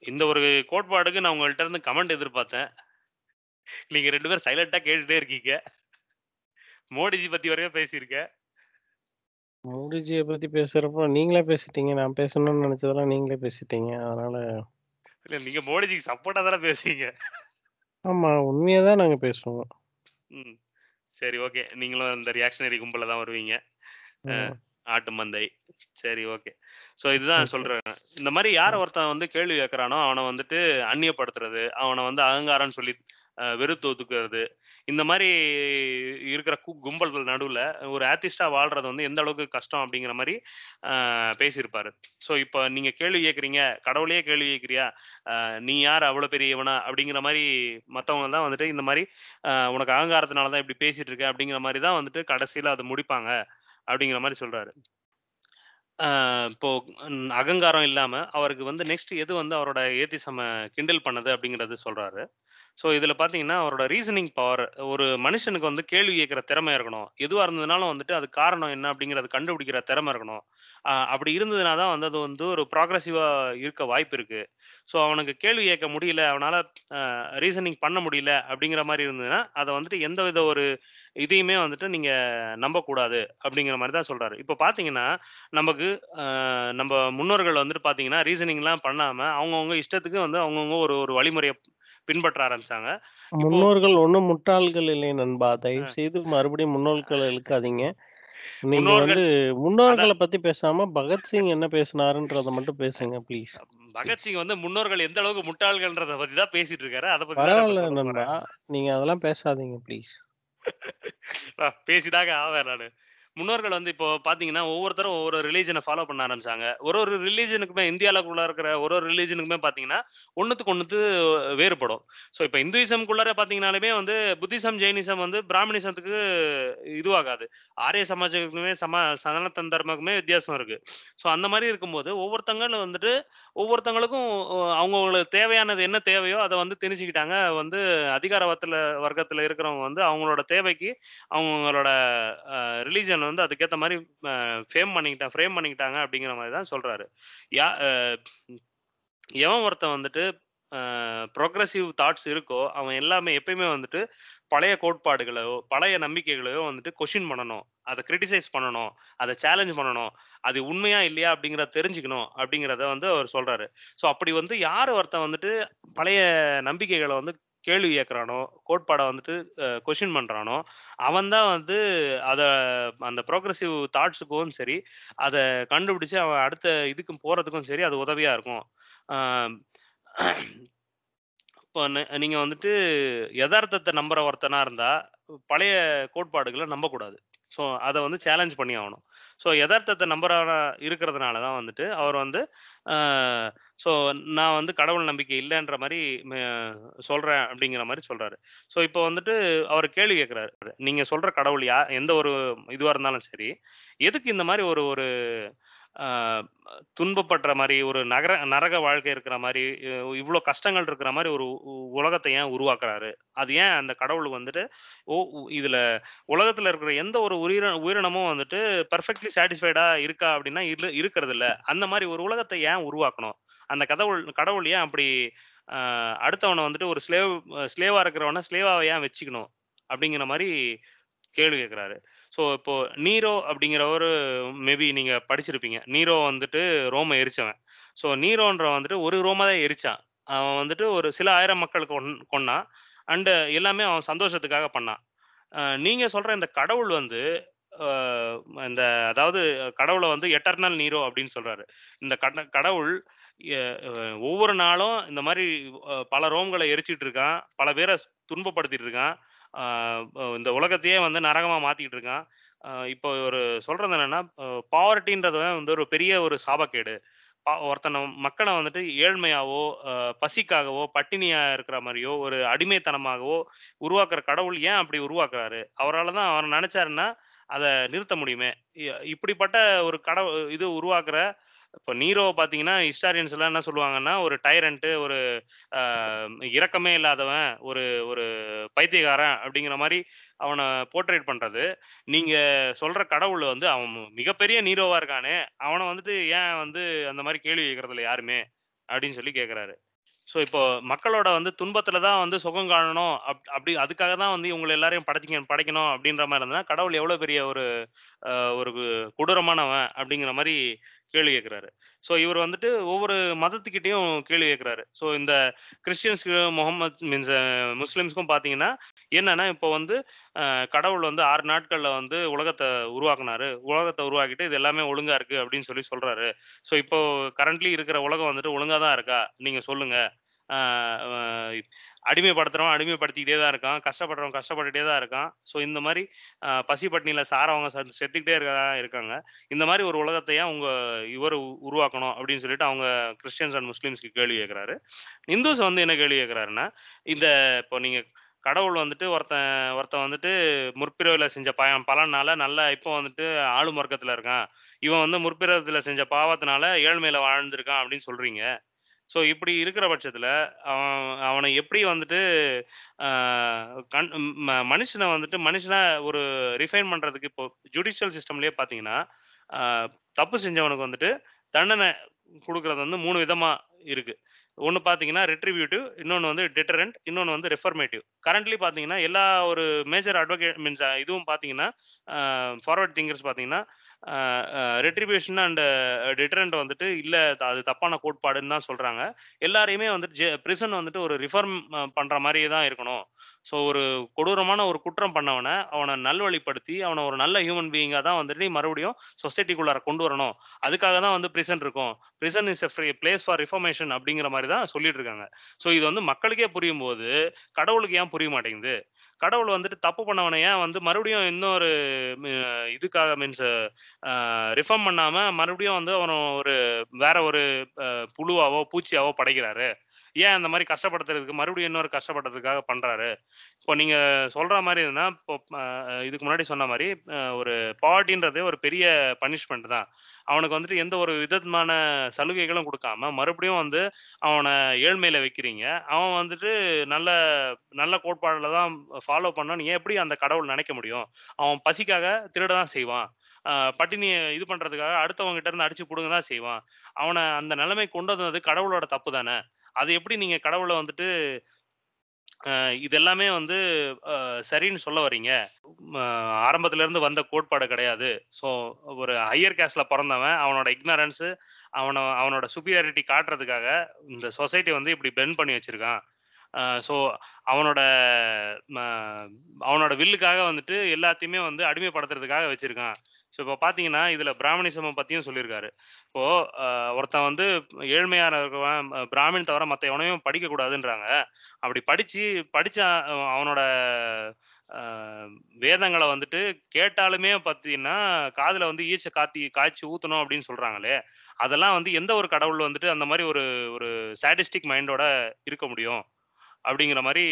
இந்த ஒரு கோட்பாடுக்கு நான் உங்கள்கிட்ட இருந்து கமெண்ட் எதிர்பார்த்தேன். நீங்க ரெண்டு பேரும் சைலண்டா கேட்டுட்டே இருக்கீங்க. மோடிஜி பத்தி வரையும் பேசியிருக்கேன். மோடிஜியை பத்தி பேசுறப்போ நீங்களே பேசிட்டீங்க. நான் பேசணும்னு நினைச்சதெல்லாம் நீங்களே பேசிட்டீங்க. அதனால இல்ல நீங்க மோடிஜிக்கு சப்போர்ட்டா தானே பேசுவீங்க ஆமா உண்மையா தான் நாங்க பேசுவோம். ம். சரி ஓகே. நீங்களும் இந்த ரியாக்ஷனரி கும்பல தான் வருவீங்க. ம். ஆட்டு மந்தை. சரி ஓகே. ஸோ இதுதான் சொல்றேன். இந்த மாதிரி யார் ஒருத்தன் வந்து கேள்வி கேட்கறானோ அவனை வந்துட்டு அந்நியப்படுத்துறது அவனை வந்து அகங்காரம்னு சொல்லி அஹ், வெறுத்து ஒதுக்குறது இந்த மாதிரி இருக்கிற கு- கும்பல்கள் நடுவில் ஒரு ஆர்டிஸ்டா வாழ்றது வந்து எந்த அளவுக்கு கஷ்டம் அப்படிங்கிற மாதிரி பேசியிருப்பார் பேசியிருப்பாரு. ஸோ இப்போ நீங்க கேள்வி கேட்குறீங்க கடவுளையே கேள்வி கேட்குறியா? நீ யார்? அவ்வளோ பெரியவனா அப்படிங்கிற மாதிரி மற்றவங்க தான் வந்துட்டு இந்த மாதிரி உனக்கு அகங்காரத்தினால தான் இப்படி பேசிட்டு இருக்க அப்படிங்கிற மாதிரி தான் வந்துட்டு கடைசியில் அதை முடிப்பாங்க அப்படிங்கிற மாதிரி சொல்றாரு. இப்போ அகங்காரம் இல்லாம அவருக்கு வந்து நெக்ஸ்ட் எது வந்து அவரோட ஏத்திசம கிண்டல் பண்ணது அப்படிங்கறது சொல்றாரு. ஸோ இதில் பார்த்தீங்கன்னா அவரோட ரீசனிங் பவர் ஒரு மனுஷனுக்கு வந்து கேள்வி கேட்குற திறமை இருக்கணும். எதுவாக இருந்ததுனாலும் வந்துட்டு அது காரணம் என்ன அப்படிங்கறது கண்டுபிடிக்கிற திறமை இருக்கணும். அப்படி இருந்ததுனா தான் வந்து அது வந்து ஒரு ப்ராக்ரஸிவாக இருக்க வாய்ப்பு இருக்கு. ஸோ அவனுக்கு கேள்வி கேட்க முடியல அவனால் ரீசனிங் பண்ண முடியல அப்படிங்கிற மாதிரி இருந்ததுன்னா அதை வந்துட்டு எந்த வித ஒரு இதையுமே வந்துட்டு நீங்கள் நம்பக்கூடாது அப்படிங்கிற மாதிரி தான் சொல்கிறாரு இப்போ பார்த்தீங்கன்னா நமக்கு நம்ம முன்னோர்கள் வந்துட்டு பார்த்தீங்கன்னா ரீசனிங்லாம் பண்ணாமல் அவங்கவுங்க இஷ்டத்துக்கு வந்து அவங்கவுங்க ஒரு ஒரு வழிமுறையை பின்பற்ற ஆரம்பிச்சாங்க. முன்னோர்கள் ஒண்ணும் முட்டாள்கள் இல்லை நண்பா. தயவு செய்து மறுபடியும் முன்னோர்கள் இழுக்காதீங்க. நீங்க வந்து முன்னோர்களை பத்தி பேசாம பகத்சிங் என்ன பேசினாருன்றத மட்டும் பேசுங்க ப்ளீஸ் பகத்சிங் வந்து முன்னோர்கள் எந்த அளவுக்கு முட்டாள்கள்ன்றத பத்தி தான் பேசிட்டு இருக்காரு. அதை பத்தி பரவாயில்ல நண்பா. நீங்க அதெல்லாம் பேசாதீங்க ப்ளீஸ் நான் பேசிதாங்க ஆவேன் நானு. முன்னோர்கள் வந்து இப்போ பாத்தீங்கன்னா ஒவ்வொருத்தரும் ஒவ்வொரு ரிலீஜனை ஃபாலோ பண்ண ஆரம்பிச்சாங்க. ஒரு ஒரு ரிலீஜனுக்குமே இந்தியாவுக்குள்ள இருக்கிற ஒரு ஒரு ரிலீஜனுக்குமே பாத்தீங்கன்னா ஒன்றுத்துக்கு ஒன்றுத்து வேறுபடும். ஸோ இப்போ இந்துயிசம்குள்ளார பாத்தீங்கன்னாலுமே வந்து புத்திசம் ஜெயினிசம் வந்து பிராமணிசத்துக்கு இதுவாகாது. ஆரிய சமாஜத்துக்குமே சம சனாதன தர்மக்குமே வித்தியாசம் இருக்கு. ஸோ அந்த மாதிரி இருக்கும்போது ஒவ்வொருத்தங்களும் வந்துட்டு ஒவ்வொருத்தங்களுக்கும் அவங்களுக்கு தேவையானது என்ன தேவையோ அதை வந்து திணிச்சுக்கிட்டாங்க வந்து அதிகார வர்க்கத்துல இருக்கிறவங்க வந்து அவங்களோட தேவைக்கு அவங்களோட ரிலீஜன் வந்து அதுக்கேற்ற மாதிரி ஃபேம் பண்ணிக்கிட்டா ஃப்ரேம் பண்ணிக்கிட்டாங்க அப்படிங்கிற மாதிரி தான் சொல்றாரு. யா எவன் ஒருத்தன் வந்துட்டு ப்ரோக்ரஸிவ் தாட்ஸ் இருக்கோ அவன் எல்லாமே எப்பயுமே வந்துட்டு பழைய கோட்பாடுகளையோ பழைய நம்பிக்கைகளையோ வந்துட்டு கொஷின் பண்ணணும். அதை கிரிட்டிசைஸ் பண்ணணும். அதை சேலஞ்ச் பண்ணணும். அது உண்மையா இல்லையா அப்படிங்கிறத தெரிஞ்சுக்கணும் அப்படிங்கிறத வந்து அவர் சொல்றாரு. ஸோ அப்படி வந்து யார் ஒருத்தன் வந்துட்டு பழைய நம்பிக்கைகளை வந்து கேள்வி கேட்குறானோ கோட்பாடை வந்துட்டு கொஷின் பண்ணுறானோ அவன் தான் வந்து அதை அந்த ப்ரோக்ரஸிவ் தாட்ஸுக்கும் சரி அதை கண்டுபிடிச்சி அவன் அடுத்த இதுக்கும் போகிறதுக்கும் சரி அது உதவியாக இருக்கும். இப்போ நீங்கள் வந்துட்டு யதார்த்தத்தை நம்புற ஒருத்தனா இருந்தால் பழைய கோட்பாடுகளை நம்பக்கூடாது. ஸோ அதை வந்து சேலஞ்ச் பண்ணி ஆகணும். ஸோ யதார்த்தத்தை நம்புறவனா இருக்கிறதுனால தான் வந்துட்டு அவர் வந்து ஸோ நான் வந்து கடவுள் நம்பிக்கை இல்லைன்ற மாதிரி சொல்கிறேன் அப்படிங்கிற மாதிரி சொல்கிறாரு ஸோ இப்போ வந்துட்டு அவர் கேள்வி கேட்குறாரு. நீங்கள் சொல்கிற கடவுள் யா எந்த ஒரு இதுவாக இருந்தாலும் சரி எதுக்கு இந்த மாதிரி ஒரு ஒரு துன்பப்படுற மாதிரி ஒரு நகர நரக வாழ்க்கை இருக்கிற மாதிரி இவ்வளோ கஷ்டங்கள் இருக்கிற மாதிரி ஒரு உலகத்தை ஏன் உருவாக்குறாரு? அது ஏன் அந்த கடவுள் வந்துட்டு ஓ உ- உலகத்தில் இருக்கிற எந்த ஒரு உயிர உயிரினமும் வந்துட்டு பர்ஃபெக்ட்லி சாட்டிஸ்ஃபைடாக இருக்கா அப்படின்னா இரு இருக்கிறது இல்லை அந்த மாதிரி ஒரு உலகத்தை ஏன் உருவாக்கணும்? அந்த கடவுள் கடவுள் ஏன் அப்படி அடுத்தவனை வந்துட்டு ஒரு ஸ்லேவ் ஸ்லேவாக இருக்கிறவனை ஸ்லேவாவை ஏன் வச்சுக்கணும்? அப்படிங்கிற மாதிரி கேள்வி கேட்குறாரு. ஸோ இப்போ நீரோ அப்படிங்கிறவர் மேபி நீங்க படிச்சிருப்பீங்க. நீரோ வந்துட்டு ரோமை எரிச்சவன். ஸோ நீரோன்ற வந்துட்டு ஒரு ரோம தான் எரிச்சான். அவன் வந்துட்டு ஒரு சில ஆயிரம் மக்களுக்கு கொன்- கொன்னான். அண்டு எல்லாமே அவன் சந்தோஷத்துக்காக பண்ணான். நீங்க சொல்ற இந்த கடவுள் வந்து இந்த அதாவது கடவுளை வந்து எட்டர்னல் நீரோ அப்படின்னு சொல்றாரு. இந்த கட- கடவுள் ஒவ்வொரு நாளும் இந்த மாதிரி பல ரோம்களை எரிச்சிட்டு இருக்கான். பல பேரை துன்பப்படுத்திட்டு இருக்கான். இந்த உலகத்தையே வந்து நரகமாக மாற்றிக்கிட்டு இருக்கான். இப்போ ஒரு சொல்கிறது என்னென்னா பாவர்ட்டின்றது வந்து ஒரு பெரிய ஒரு சாபக்கேடு. பா- ஒருத்தனை மக்களை வந்துட்டு ஏழ்மையாவோ பசிக்காகவோ பட்டினியா இருக்கிற மாதிரியோ ஒரு அடிமைத்தனமாகவோ உருவாக்குற கடவுள் ஏன் அப்படி உருவாக்குறாரு? அவரால் தான் அவர் நினைச்சாருன்னா அதை நிறுத்த முடியுமே. இ- இப்படிப்பட்ட ஒரு கடவுள் இது உருவாக்குற இப்போ நீரோவை பார்த்தீங்கன்னா ஹிஸ்டாரியன்ஸ் எல்லாம் என்ன சொல்லுவாங்கன்னா ஒரு டைரண்ட்டு ஒரு ஆஹ் இரக்கமே இல்லாதவன் ஒரு ஒரு பைத்தியக்காரன் அப்படிங்கிற மாதிரி அவனை போர்ட்ரேட் பண்றது. நீங்க சொல்ற கடவுள் வந்து அவன் மிகப்பெரிய நீரோவா இருக்கானே அவனை வந்துட்டு ஏன் வந்து அந்த மாதிரி கேள்வி கேட்கறதில்ல யாருமே? அப்படின்னு சொல்லி கேட்குறாரு. ஸோ இப்போ மக்களோட வந்து துன்பத்துல தான் வந்து சுகம் காணணும் அப் அப்படி அதுக்காக தான் வந்து இவங்களை எல்லாரையும் படைச்சிக்க படைக்கணும் அப்படின்ற மாதிரி இருந்ததுன்னா கடவுள் எவ்வளவு பெரிய ஒரு ஒரு கொடூரமானவன் அப்படிங்கிற மாதிரி கேள்வி கேட்குறாரு. ஸோ இவர் வந்துட்டு ஒவ்வொரு மதத்துக்கிட்டையும் கேள்வி கேட்குறாரு. ஸோ இந்த கிறிஸ்டியன்ஸ்க்கு முகமது மீன்ஸ் முஸ்லீம்ஸ்க்கும் பார்த்தீங்கன்னா என்னன்னா இப்போ வந்து கடவுள் வந்து ஆறு நாட்கள்ல வந்து உலகத்தை உருவாக்குனாரு. உலகத்தை உருவாக்கிட்டு இது எல்லாமே ஒழுங்கா இருக்கு அப்படின்னு சொல்லி சொல்றாரு. ஸோ இப்போ கரண்ட்லி இருக்கிற உலகம் வந்துட்டு ஒழுங்கா தான் இருக்கா? நீங்க சொல்லுங்க. அடிமைப்படுத்துறவன் அடிமைப்படுத்திக்கிட்டே தான் இருக்கான். கஷ்டப்படுறவன் கஷ்டப்பட்டுட்டே தான் இருக்கான். ஸோ இந்த மாதிரி பசி பட்டினியில் சாரவங்க செத்து- செத்துக்கிட்டே இருக்கா இருக்காங்க. இந்த மாதிரி ஒரு உலகத்தையே அவங்க இவர் உருவாக்கணும் அப்படின்னு சொல்லிட்டு அவங்க கிறிஸ்டியன்ஸ் அண்ட் முஸ்லீம்ஸ்க்கு கேள்வி கேட்குறாரு. இந்துஸ் வந்து என்ன கேள்வி கேட்குறாருன்னா இந்த இப்போ நீங்கள் கடவுள் வந்துட்டு ஒருத்தன் ஒருத்தன் வந்துட்டு முற்பிறவில செஞ்ச பய பலனால நல்லா இப்போ வந்துட்டு ஆளு வர்க்கத்துல இருக்கான். இவன் வந்து முற்பிறவில செஞ்ச பாவத்தினால ஏழ்மையில வாழ்ந்திருக்கான் அப்படின்னு சொல்றீங்க. ஸோ இப்படி இருக்கிற பட்சத்தில் அவன் அவனை எப்படி வந்துட்டு கண் ம- மனுஷனை வந்துட்டு மனுஷனை ஒரு ரிஃபைன் பண்ணுறதுக்கு இப்போ ஜுடிஷியல் சிஸ்டம்லேயே பார்த்தீங்கன்னா ஆஹ் தப்பு செஞ்சவனுக்கு வந்துட்டு தண்டனை கொடுக்கறது வந்து மூணு விதமாக இருக்குது ஒன்று பார்த்தீங்கன்னா ரெட்ரிபியூட்டிவ் இன்னொன்று வந்து டிட்டரண்ட் இன்னொன்று வந்து ரெஃபர்மேட்டிவ் கரண்ட்லி பார்த்தீங்கன்னா எல்லா ஒரு மேஜர் அட்வொகேட் மீன்ஸ் இதுவும் பார்த்தீங்கன்னா ஃபார்வர்ட் திங்கர்ஸ் பார்த்தீங்கன்னா ரெட்ரிபியூஷன் அண்ட் டிட்டரண்ட் வந்துட்டு இல்லை அது தப்பான கோட்பாடுன்னு தான் சொல்கிறாங்க எல்லாரையுமே வந்துட்டு பிரிசன் வந்துட்டு ஒரு ரிஃபார்ம் பண்ணுற மாதிரியே தான் இருக்கணும். ஸோ ஒரு கொடூரமான ஒரு குற்றம் பண்ணவனை அவனை நல்வழிப்படுத்தி அவனை ஒரு நல்ல ஹியூமன் பீயிங்காக தான் வந்துட்டு நீ மறுபடியும் சொசைட்டிக்குள்ளார கொண்டு வரணும். அதுக்காக தான் வந்து பிரிசன் இருக்கும். Prison is a free place for reformation அப்படிங்கிற மாதிரி தான் சொல்லிட்டு இருக்காங்க. ஸோ இது வந்து மக்களுக்கே புரியும் போது கடவுளுக்கு ஏன் புரிய மாட்டேங்குது? கடவுள் வந்துட்டு தப்பு பண்ணவனை ஏன் வந்து மறுபடியும் இன்னொரு இதுக்காக மீன்ஸ் ரிஃபார்ம் பண்ணாம மறுபடியும் வந்து அவன் ஒரு வேற ஒரு அஹ், புழுவாவோ பூச்சியாவோ படைக்கிறாரு? ஏன் அந்த மாதிரி கஷ்டப்படுத்துறதுக்கு மறுபடியும் இன்னொரு கஷ்டப்படுறதுக்காக பண்றாரு? இப்போ நீங்க சொல்ற மாதிரி இருந்தா இப்போ இதுக்கு முன்னாடி சொன்ன மாதிரி ஒரு பாவர்ட்டின்றதே ஒரு பெரிய பனிஷ்மெண்ட் தான். அவனுக்கு வந்துட்டு எந்த ஒரு விதமான சலுகைகளும் கொடுக்காம மறுபடியும் வந்து அவனை ஏழ்மையில வைக்கிறீங்க. அவன் வந்துட்டு நல்ல நல்ல கோட்பாடுல தான் ஃபாலோ பண்ணா நீ எப்படி அந்த கடவுள் நினைக்க முடியும்? அவன் பசிக்காக திருட தான் செய்வான். பட்டினி பட்டினியை இது பண்றதுக்காக அடுத்தவங்க கிட்ட இருந்து அடிச்சு புடுங்க தான் செய்வான். அவனை அந்த நிலைமை கொண்டு வந்தது கடவுளோட தப்பு தானே? அது எப்படி நீங்க கடவுளை வந்துட்டு இதெல்லாமே இது எல்லாமே வந்து சரின்னு சொல்ல வர்றீங்க? ம, ஆரம்பத்துல இருந்து வந்த கோட்பாடு கிடையாது. ஸோ ஒரு ஹையர் கேஸில் பிறந்தவன் அவனோட இக்னரன்ஸு அவனை அவனோட சுப்பீரியாரிட்டி காட்டுறதுக்காக இந்த சொசைட்டி வந்து இப்படி பென் பண்ணி வச்சிருக்கான். ஸோ அவனோட ம, அவனோட வில்லுக்காக வந்துட்டு எல்லாத்தையுமே வந்து அடிமைப்படுத்துறதுக்காக வச்சிருக்கான். ஸோ இப்போ பார்த்தீங்கன்னா இதுல பிராமணிசமம் பத்தியும் சொல்லியிருக்காரு இப்போ ஒருத்தன் வந்து ஏழ்மையான இருக்கவன் பிராமின் தவிர மற்ற எவனையும் படிக்கக்கூடாதுன்றாங்க அப்படி படிச்சு படிச்ச அவனோட வேதங்களை வந்துட்டு கேட்டாலுமே பார்த்தீங்கன்னா காதுல வந்து ஈச்ச காத்தி காய்ச்சி ஊற்றணும் அப்படின்னு சொல்றாங்களே. அதெல்லாம் வந்து எந்த ஒரு கடவுள் வந்துட்டு அந்த மாதிரி ஒரு ஒரு சாட்டிஸ்டிக் மைண்டோட இருக்க முடியும்? அப்படிங்கிற மாதிரி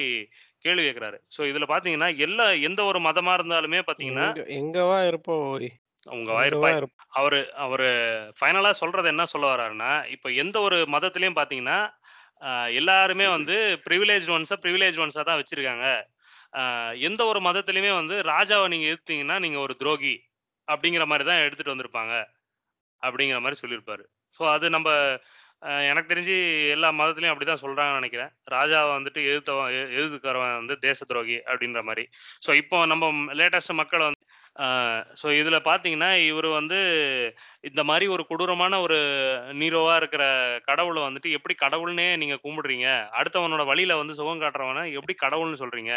கேள்வி கேட்கிறாரு ஸோ இதுல பாத்தீங்கன்னா எல்லா எந்த ஒரு மதமா இருந்தாலுமே பாத்தீங்கன்னா எங்கவா இருப்போம் ஓரி? உங்க வாயிருப்பாய் அவரு அவரு ஃபைனலா சொல்றது என்ன சொல்ல வர்றாருன்னா இப்ப எந்த ஒரு மதத்திலயும் பாத்தீங்கன்னா எல்லாருமே வந்து ப்ரிவிலேஜ் ஒன்ஸா ப்ரிவிலேஜ் ஒன்ஸா தான் வச்சிருக்காங்க. எந்த ஒரு மதத்திலயுமே வந்து ராஜாவை நீங்க எதிர்த்தீங்கன்னா நீங்க ஒரு துரோகி அப்படிங்கிற மாதிரி தான் எடுத்துட்டு வந்திருப்பாங்க. அப்படிங்கிற மாதிரி சொல்லியிருப்பாரு. ஸோ அது நம்ம எனக்கு தெரிஞ்சு எல்லா மதத்துலயும் அப்படிதான் சொல்றாங்கன்னு நினைக்கிறேன். ராஜாவை வந்துட்டு எதிர்த்தவன் எதிர்க்கிறவன் வந்து தேச துரோகி அப்படின்ற மாதிரி. ஸோ இப்போ நம்ம லேட்டஸ்ட் மக்கள் வந்து ஸோ இதில் பார்த்தீங்கன்னா இவர் வந்து இந்த மாதிரி ஒரு கொடூரமான ஒரு நீரோவாக இருக்கிற கடவுளை வந்துட்டு எப்படி கடவுள்னே நீங்கள் கும்பிடுறீங்க? அடுத்தவனோட வழியில் வந்து சுகம் காட்டுறவனை எப்படி கடவுள்னு சொல்கிறீங்க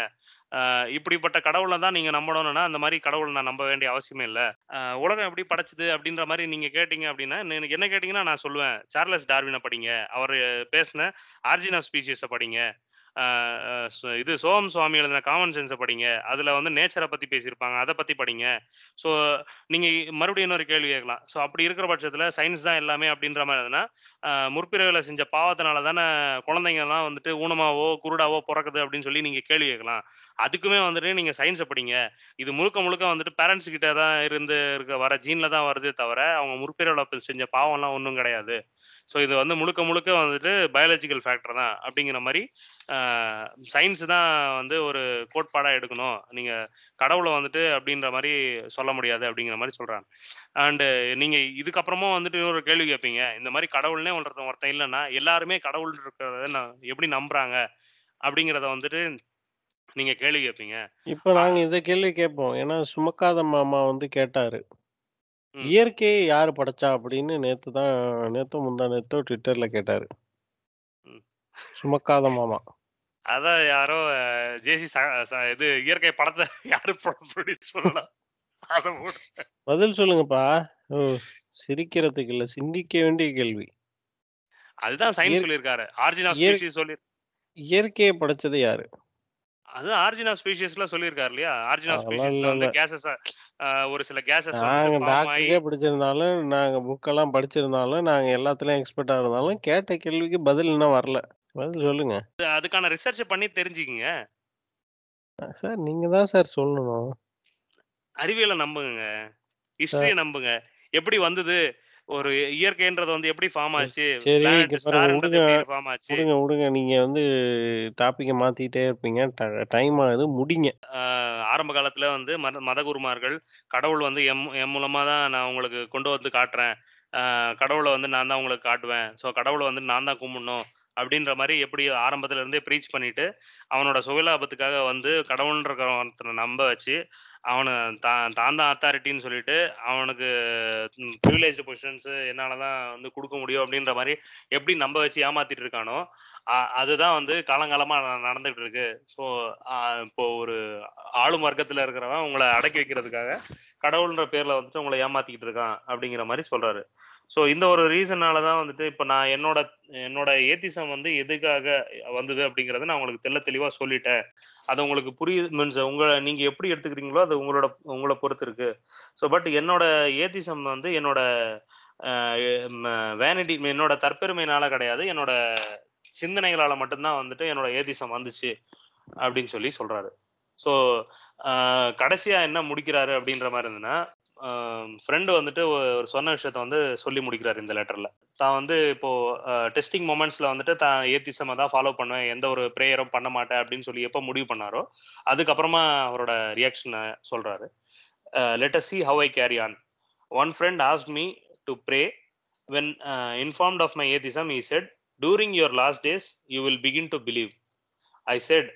இப்படிப்பட்ட கடவுளை தான் நீங்கள் நம்பணும்னா அந்த மாதிரி கடவுள் நான் நம்ப வேண்டிய அவசியமே இல்லை. உலகம் எப்படி படைச்சது? அப்படின்ற மாதிரி நீங்கள் கேட்டிங்க அப்படின்னா எனக்கு என்ன கேட்டிங்கன்னா நான் சொல்லுவேன். சார்லஸ் டார்வினை படிங்க. அவர் பேசின ஆர்ஜின் ஆஃப் ஸ்பீசிஸை படிங்க. இது சோம் சுவாமி எழுதின காமன் சென்ஸை படிங்க. அதில் வந்து நேச்சரை பற்றி பேசியிருப்பாங்க. அதை பற்றி படிங்க. ஸோ நீங்கள் மறுபடியும் இன்னொரு கேள்வி கேட்கலாம். ஸோ அப்படி இருக்கிற பட்சத்தில் சயின்ஸ் தான் எல்லாமே அப்படின்ற மாதிரி இருந்ததுன்னா முற்பிறவில் செஞ்ச பாவத்தினால தானே குழந்தைங்கள்லாம் வந்துட்டு ஊனமாவோ குருடாவோ பிறக்குது அப்படின்னு சொல்லி நீங்கள் கேள்வி கேட்கலாம். அதுக்குமே வந்துட்டு நீங்கள் சயின்ஸை படிங்க. இது முழுக்க முழுக்க வந்துட்டு பேரண்ட்ஸ் கிட்ட தான் இருந்து இருக்க வர ஜீனில் தான் வருதே தவிர அவங்க முற்பிறவில் செஞ்ச பாவம்லாம் ஒன்றும் கிடையாது. ஸோ இது வந்து முழுக்க முழுக்க வந்துட்டு பயாலஜிக்கல் ஃபேக்டர் தான் அப்படிங்கிற மாதிரி சயின்ஸ் தான் வந்து ஒரு கோட்பாடா எடுக்கணும். நீங்க கடவுளை வந்துட்டு அப்படின்ற மாதிரி சொல்ல முடியாது அப்படிங்கிற மாதிரி சொல்றாங்க. அண்டு நீங்க இதுக்கப்புறமும் வந்துட்டு இன்னொரு கேள்வி கேட்பீங்க. இந்த மாதிரி கடவுள்னே ஒருத்தன் ஒருத்தன் இல்லைன்னா எல்லாருமே கடவுள் இருக்கிறத எப்படி நம்புறாங்க? அப்படிங்கிறத வந்துட்டு நீங்க கேள்வி கேட்பீங்க. இப்ப நாங்க இந்த கேள்வி கேட்போம். ஏன்னா சுமக்காத மாமா வந்து கேட்டாரு. ம். இயற்கையை யாரு படைச்சா அப்படின்னு நேத்து தான் நேத்தோ முந்தா நேத்தோ ட்விட்டர்ல கேட்டாரு. ம். சுமக்காத மாமா. அதான் யாரோ ஜேசி இது இயற்கை படத்தை யாரு ப்ரொடியூஸ் அதை போட்டு பதில் சொல்லுங்கப்பா. ஓ சிரிக்கிறதுக்கு இல்ல சிந்திக்க வேண்டிய கேள்வி. அதுதான் சயின்ஸ் இயற்- சொல்லியிருக்காரு. ஆர்ஜின் ஆஃப் இயற்- ஸ்பீஷிஸ் சொல்லி இயற்கையை படைச்சது யாரு? அது ஆர்ஜின் ஆஃப் ஸ்பீஷிஸ்ல சொல்லியிருக்காரு இல்லையா? ஆர்ஜின் ஆஃப் அதெல்லாம் ஸ்பீஷிஸ்ல வந்து இல்ல. கேசஸ் ஒரு சில கேசஸ் நாங்க டாக்டருக்கே படிச்சிருந்தாலும் நாங்க புக்கெல்லாம் படிச்சிருந்தாலும் நாங்க எல்லாத்துலயும் எக்ஸ்பர்ட்டா இருந்தாலும் கேட்ட கேள்விக்கு பதில் இன்னும் வரல. பதில் சொல்லுங்க. அது- அதுக்கான ரிசர்ச் பண்ணி தெரிஞ்சுக்கிங்க. சார் நீங்க தான் சார் சொல்லணும். அறிவியலை நம்புங்க. ஹிஸ்டரியை நம்புங்க. எப்படி வந்தது? ஒரு இயற்கைன்றது வந்து எப்படி ஃபார்ம் ஆச்சு? ஃபார்ம் ஆச்சு? விடுங்க விடுங்க நீங்க வந்து டாபிக்கை மாத்திட்டே இருப்பீங்க. டைம் ஆகுது முடிங்க. ஆரம்ப காலத்துல வந்து மத மதகுருமார்கள் கடவுள் வந்து எம் எம் மூலமா தான் நான் உங்களுக்கு கொண்டு வந்து காட்டுறேன். கடவுளை வந்து நான் தான் உங்களுக்கு காட்டுவேன். ஸோ கடவுளை வந்து நான் தான் கும்பிடணும் அப்படின்ற மாதிரி எப்படி ஆரம்பத்துல இருந்தே ப்ரீச் பண்ணிட்டு அவனோட சுயலாபத்துக்காக வந்து கடவுள்ன்ற நம்ப வச்சு அவனை தான் தான் தான் அத்தாரிட்டின்னு சொல்லிட்டு அவனுக்கு ப்ரிவிலேஜ் பொசிஷன்ஸ் என்னால தான் வந்து கொடுக்க முடியும் அப்படின்ற மாதிரி எப்படி நம்ப வச்சு ஏமாத்திட்டு இருக்கானோ அதுதான் வந்து காலங்காலமா ந- நடந்துட்டு இருக்கு. ஸோ இப்போ ஒரு ஆளும் வர்க்கத்துல இருக்கிறவன் உங்களை அடக்கி வைக்கிறதுக்காக கடவுள்ன்ற பேர்ல வந்துட்டு உங்களை ஏமாத்திக்கிட்டு இருக்கான் அப்படிங்கிற மாதிரி சொல்றாரு. ஸோ இந்த ஒரு ரீசனால தான் வந்துட்டு இப்போ நான் என்னோட என்னோட ஏத்திசம் வந்து எதுக்காக வந்தது அப்படிங்கறத நான் உங்களுக்கு தெல்ல தெளிவாக சொல்லிட்டேன். அது உங்களுக்கு புரியுது மீன்ஸ் உங்களை நீங்கள் எப்படி எடுத்துக்கிறீங்களோ அது உங்களோட உங்களை பொறுத்து இருக்கு. ஸோ பட் என்னோட ஏத்திசம் வந்து என்னோட வேனிட்டி என்னோட தற்பெருமையினால கிடையாது. என்னோட சிந்தனைகளால மட்டும்தான் வந்துட்டு என்னோட ஏதிசம் வந்துச்சு அப்படின்னு சொல்லி சொல்றாரு. ஸோ கடைசியா என்ன முடிக்கிறாரு அப்படின்ற மாதிரி இருந்ததுன்னா ஃப்ரெண்டு வந்துட்டு ஒரு சொன்ன விஷயத்த வந்து சொல்லி முடிக்கிறார் இந்த லெட்டரில் தான் வந்து இப்போ டெஸ்டிங் மூமெண்ட்ஸில் வந்துட்டு தான் ஏத்திசமாக தான் ஃபாலோ பண்ணுவேன் எந்த ஒரு ப்ரேயரும் பண்ண மாட்டேன் அப்படின்னு சொல்லி எப்போ முடிவு பண்ணாரோ அதுக்கப்புறமா அவரோட ரியாக்ஷனை சொல்கிறாரு let see how I carry on one friend asked me to pray when informed of my atheism he said during your last days you will begin to believe I said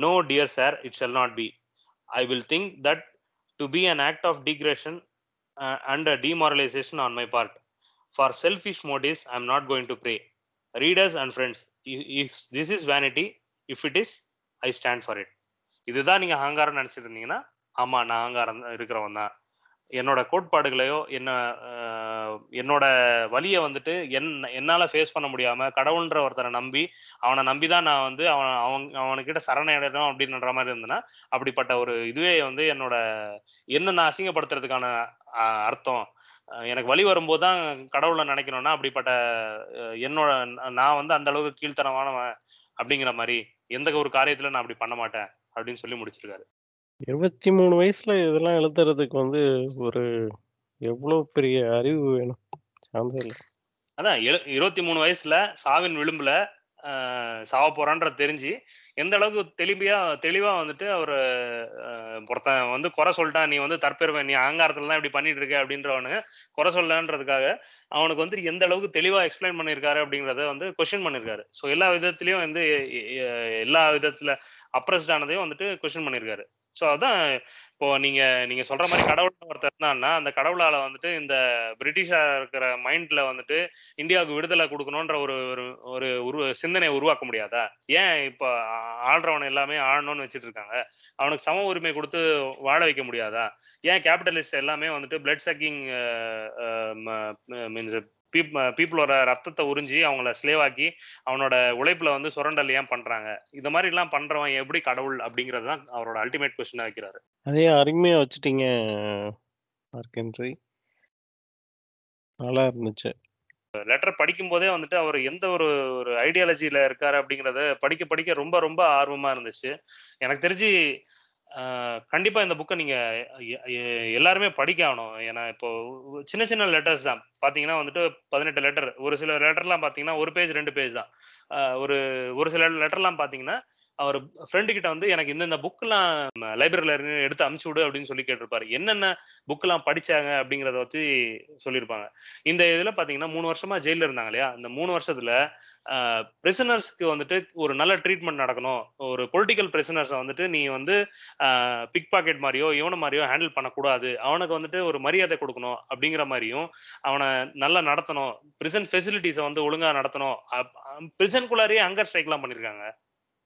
no dear sir it shall not be I will think that to be an act of degradation and a demoralisation on my part for selfish motives I am not going to pray readers and friends if this is vanity if it is I stand for it இதுதான் நீங்கள் அகங்காரம் நினச்சிட்டு இருந்தீங்கன்னா ஆமாம் நான் அகங்காரம் இருக்கிறவன் தான் என்னோட கோட்பாடுகளையோ என்ன என்னோட வலியை வந்துட்டு என் என்னால ஃபேஸ் பண்ண முடியாம கடவுள்ன்ற ஒருத்தரை நம்பி அவனை நம்பி தான் நான் வந்து அவன் அவன் அவனுக்கிட்ட சரணடையணும் அப்படின்ற மாதிரி இருந்தேன்னா அப்படிப்பட்ட ஒரு இதுவே வந்து என்னோட என்ன நான் அசிங்கப்படுத்துறதுக்கான அர்த்தம். எனக்கு வழி வரும்போது தான் கடவுளை நினைக்கணும்னா அப்படிப்பட்ட என்னோட நான் வந்து அந்த அளவுக்கு கீழ்த்தனமானவன் அப்படிங்கிற மாதிரி எந்த ஒரு காரியத்துல நான் அப்படி பண்ண மாட்டேன் அப்படின்னு சொல்லி முடிச்சிருக்காரு. இருபத்தி மூணு வயசுல இதெல்லாம் எழுதுறதுக்கு வந்து ஒரு எவ்வளவு பெரிய அறிவு வேணும்? சான்ஸ் இல்லை. அதான் இருபத்தி மூணு வயசுல சாவின் விளிம்புல ஆஹ், சாவ போறான்ற தெரிஞ்சு எந்த அளவுக்கு தெளிவியா தெளிவா வந்துட்டு அவர் ஒருத்தன் வந்து குறை சொல்லிட்டான் நீ வந்து தற்பெருவன் நீ அகங்காரத்துல தான் இப்படி பண்ணிட்டு இருக்க அப்படின்றவனு குறை சொல்லன்றதுக்காக அவனுக்கு வந்து எந்த அளவுக்கு தெளிவா எக்ஸ்பிளைன் பண்ணியிருக்காரு அப்படிங்கறத வந்து கொஸ்டின் பண்ணியிருக்காரு. ஸோ எல்லா விதத்துலயும் வந்து எல்லா விதத்துல அப்ரஸ்ட் ஆனதையும் வந்துட்டு கொஸ்டின் பண்ணியிருக்காரு. ஸோ அதான் இப்போ நீங்க நீங்க சொல்ற மாதிரி கடவுள் ஒருத்தர் இருந்தான்னா அந்த கடவுளால வந்துட்டு இந்த பிரிட்டிஷா இருக்கிற மைண்ட்ல வந்துட்டு இந்தியாவுக்கு விடுதலை கொடுக்கணும்ன்ற ஒரு ஒரு ஒரு சிந்தனையை உருவாக்க முடியாதா? ஏன் இப்போ ஆள்றவன் எல்லாமே ஆழணும்னு வச்சுட்டு இருக்காங்க? அவனுக்கு சம உரிமை கொடுத்து வாழ வைக்க முடியாதா? ஏன் கேபிட்டலிஸ்ட் எல்லாமே வந்துட்டு பிளட் சக்கிங் மீன்ஸ் பீப்புளோட ரத்தத்தை உறிஞ்சி அவங்கள ஸ்லேவ் ஆக்கி அவனோட உழைப்புல வந்து சுரண்டல் ஏன் பண்றாங்க? இந்த மாதிரி எல்லாம் பண்றவன் எப்படி கடவுள் அப்படிங்கிறது தான் அவரோட அல்டிமேட் கொஸ்டினா வைக்கிறாரு. அதே அருமையா வச்சுட்டீங்க மார்க்கென்ட்ரி நல்லா இருந்துச்சு. லெட்டர் படிக்கும் போதே வந்துட்டு அவர் எந்த ஒரு ஒரு ஐடியாலஜியில இருக்காரு அப்படிங்கறத படிக்க படிக்க ரொம்ப ரொம்ப ஆர்வமா இருந்துச்சு. எனக்கு தெரிஞ்சு கண்டிப்பா இந்த புக்கை நீங்க எல்லாருமே படிக்க ஆகணும். ஏன்னா இப்போ சின்ன சின்ன லெட்டர்ஸ் தான். பாத்தீங்கன்னா வந்துட்டு பதினெட்டு லெட்டர். ஒரு சில லெட்டர்லாம் பாத்தீங்கன்னா ஒரு பேஜ் ரெண்டு பேஜ் தான். ஒரு ஒரு சில லெட்டர்லாம் பாத்தீங்கன்னா அவர் ஃப்ரெண்டு கிட்ட வந்து எனக்கு இந்தந்த புக்கெல்லாம் லைப்ரரியில இருந்து எடுத்து அமுச்சு விடு அப்படின்னு சொல்லி கேட்டிருப்பாரு. என்னென்ன புக்கெல்லாம் படிச்சாங்க? அப்படிங்கறத பத்தி சொல்லியிருப்பாங்க. இந்த இதுல பாத்தீங்கன்னா மூணு வருஷமா ஜெயில இருந்தாங்க இல்லையா? இந்த மூணு வருஷத்துல பிரிசனர்ஸ்க்கு வந்துட்டு ஒரு நல்ல ட்ரீட்மெண்ட் நடக்கணும். ஒரு பொலிட்டிக்கல் பிரிசனர்ஸை வந்துட்டு நீ வந்து பிக் பாக்கெட் மாதிரியோ இவனை மாதிரியோ ஹேண்டில் பண்ணக்கூடாது. அவனுக்கு வந்துட்டு ஒரு மரியாதை கொடுக்கணும் அப்படிங்கிற மாதிரியும் அவனை நல்லா நடத்தணும். பிரிசன் ஃபெசிலிட்டிஸை வந்து ஒழுங்கா நடத்தணும். பிரிசனுக்குள்ளாரியே அங்கர் ஸ்ட்ரைக்லாம் பண்ணியிருக்காங்க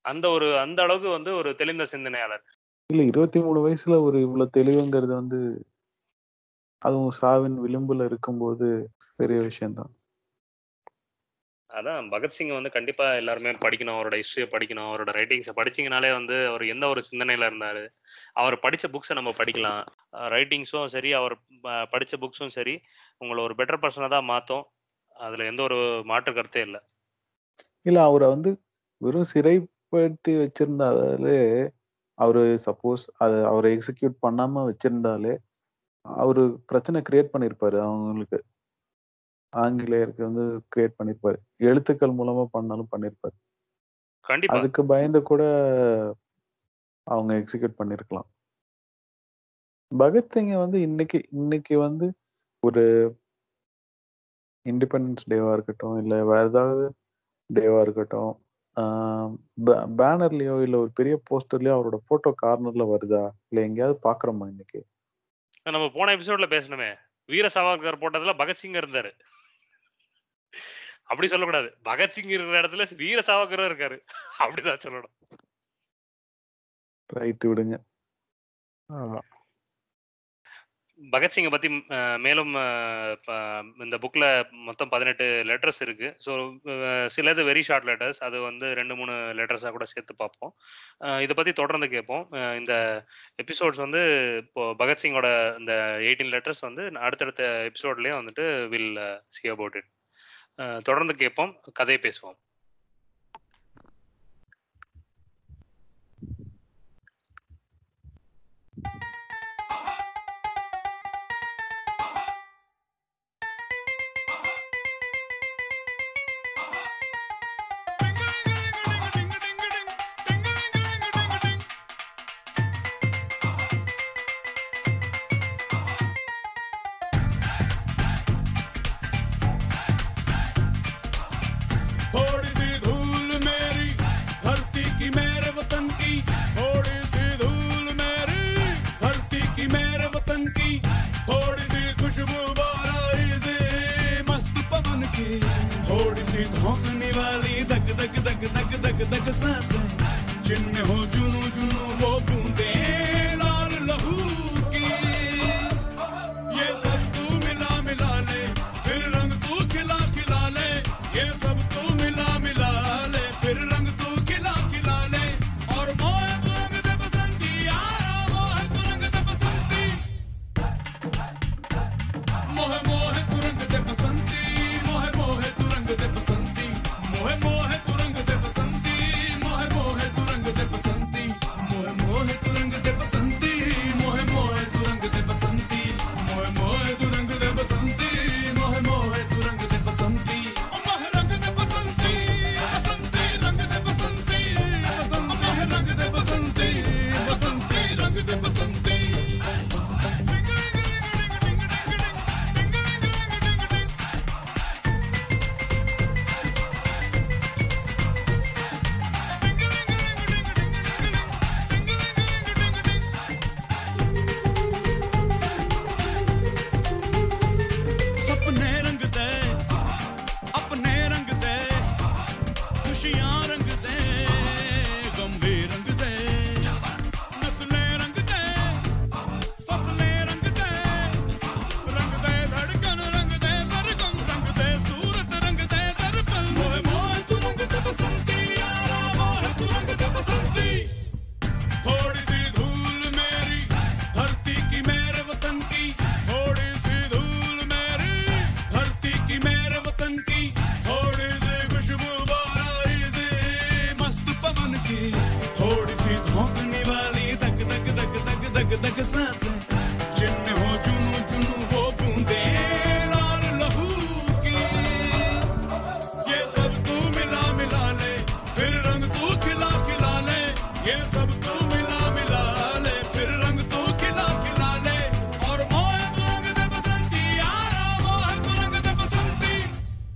அந்த ஒரு அந்த அளவுக்கு வந்து ஒரு தெளிந்த சிந்தனையாளர். இல்ல இருபத்தி மூணு வயசுல ஒரு இவ்வளவு தெளிவுங்கிறது வந்து அதுவும் சாவின் விளிம்புல இருக்கும்போது பெரிய விஷயம்தான். அதான் பகத்சிங் வந்து கண்டிப்பா எல்லாருமே படிக்கணும் அவரோட ஹிஸ்டரியை படிக்கணும் அவரோட ரைட்டிங்ஸை படிச்சீங்கனாலே வந்து அவர் எந்த ஒரு சிந்தனையில இருந்தாரு அவர் படிச்ச புக்ஸை நம்ம படிக்கலாம். ரைட்டிங்ஸும் சரி அவர் படிச்ச புக்ஸும் சரி உங்களை ஒரு பெட்டர் பர்சனாக தான் மாற்றும் அதுல எந்த ஒரு மாற்று கருத்தே இல்லை. இல்ல அவரை வந்து வெறும் சிறைப்படுத்தி வச்சிருந்தாலே அவரு சப்போஸ் அது அவரை எக்ஸிக்யூட் பண்ணாம வச்சிருந்தாலே அவரு பிரச்சனை கிரியேட் பண்ணிருப்பாரு அவங்களுக்கு. ஆங்கிலேயருக்கு வந்து கிரியேட் பண்ணிருப்பாரு. எழுத்துக்கள் மூலமா பண்ணாலும் பண்ணிருப்பாரு. கண்டிப்பா. அதுக்கு பயந்து கூட அவங்க எக்ஸிக்யூட் பண்ணிருக்கலாம். பகத்சிங்கை வந்து இன்னைக்கு இன்னைக்கு வந்து ஒரு இண்டிபெண்டன்ஸ் டேவா இருக்கட்டும் இல்ல வேற ஏதாவது டேவா இருக்கட்டும் பேனர்லயோ இல்ல ஒரு பெரிய போஸ்டர்லயோ அவரோட போட்டோ கார்னர்ல வருதா? இல்ல எங்கேயாவது பாக்குறோமா இன்னைக்கு? நம்ம போன எபிசோட்ல பேசணுமே வீர சாவர்கர் போட்டதுல பகத்சிங் இருந்தாரு. அப்படி சொல்லக்கூடாது. பகத்சிங் இருக்கிற இடத்துல வீர சாவர்கரும் இருக்காரு. அப்படிதான் சொல்லணும். ரைட் விடுங்க. ஆமா. பகத்சிங்கை பற்றி மேலும் இந்த புக்கில் மொத்தம் பதினெட்டு லெட்டர்ஸ் இருக்குது ஸோ சிலது வெரி ஷார்ட் லெட்டர்ஸ் அது வந்து ரெண்டு மூணு லெட்டர்ஸாக கூட சேர்த்து பார்ப்போம். இதை பற்றி தொடர்ந்து கேட்போம். இந்த எபிசோட்ஸ் வந்து இப்போ பகத்சிங்கோட இந்த எயிட்டீன் லெட்டர்ஸ் வந்து அடுத்தடுத்த எபிசோட்லேயே வந்துட்டு வில் சி அபவுட் இட் தொடர்ந்து கேட்போம். கதையை பேசுவோம்.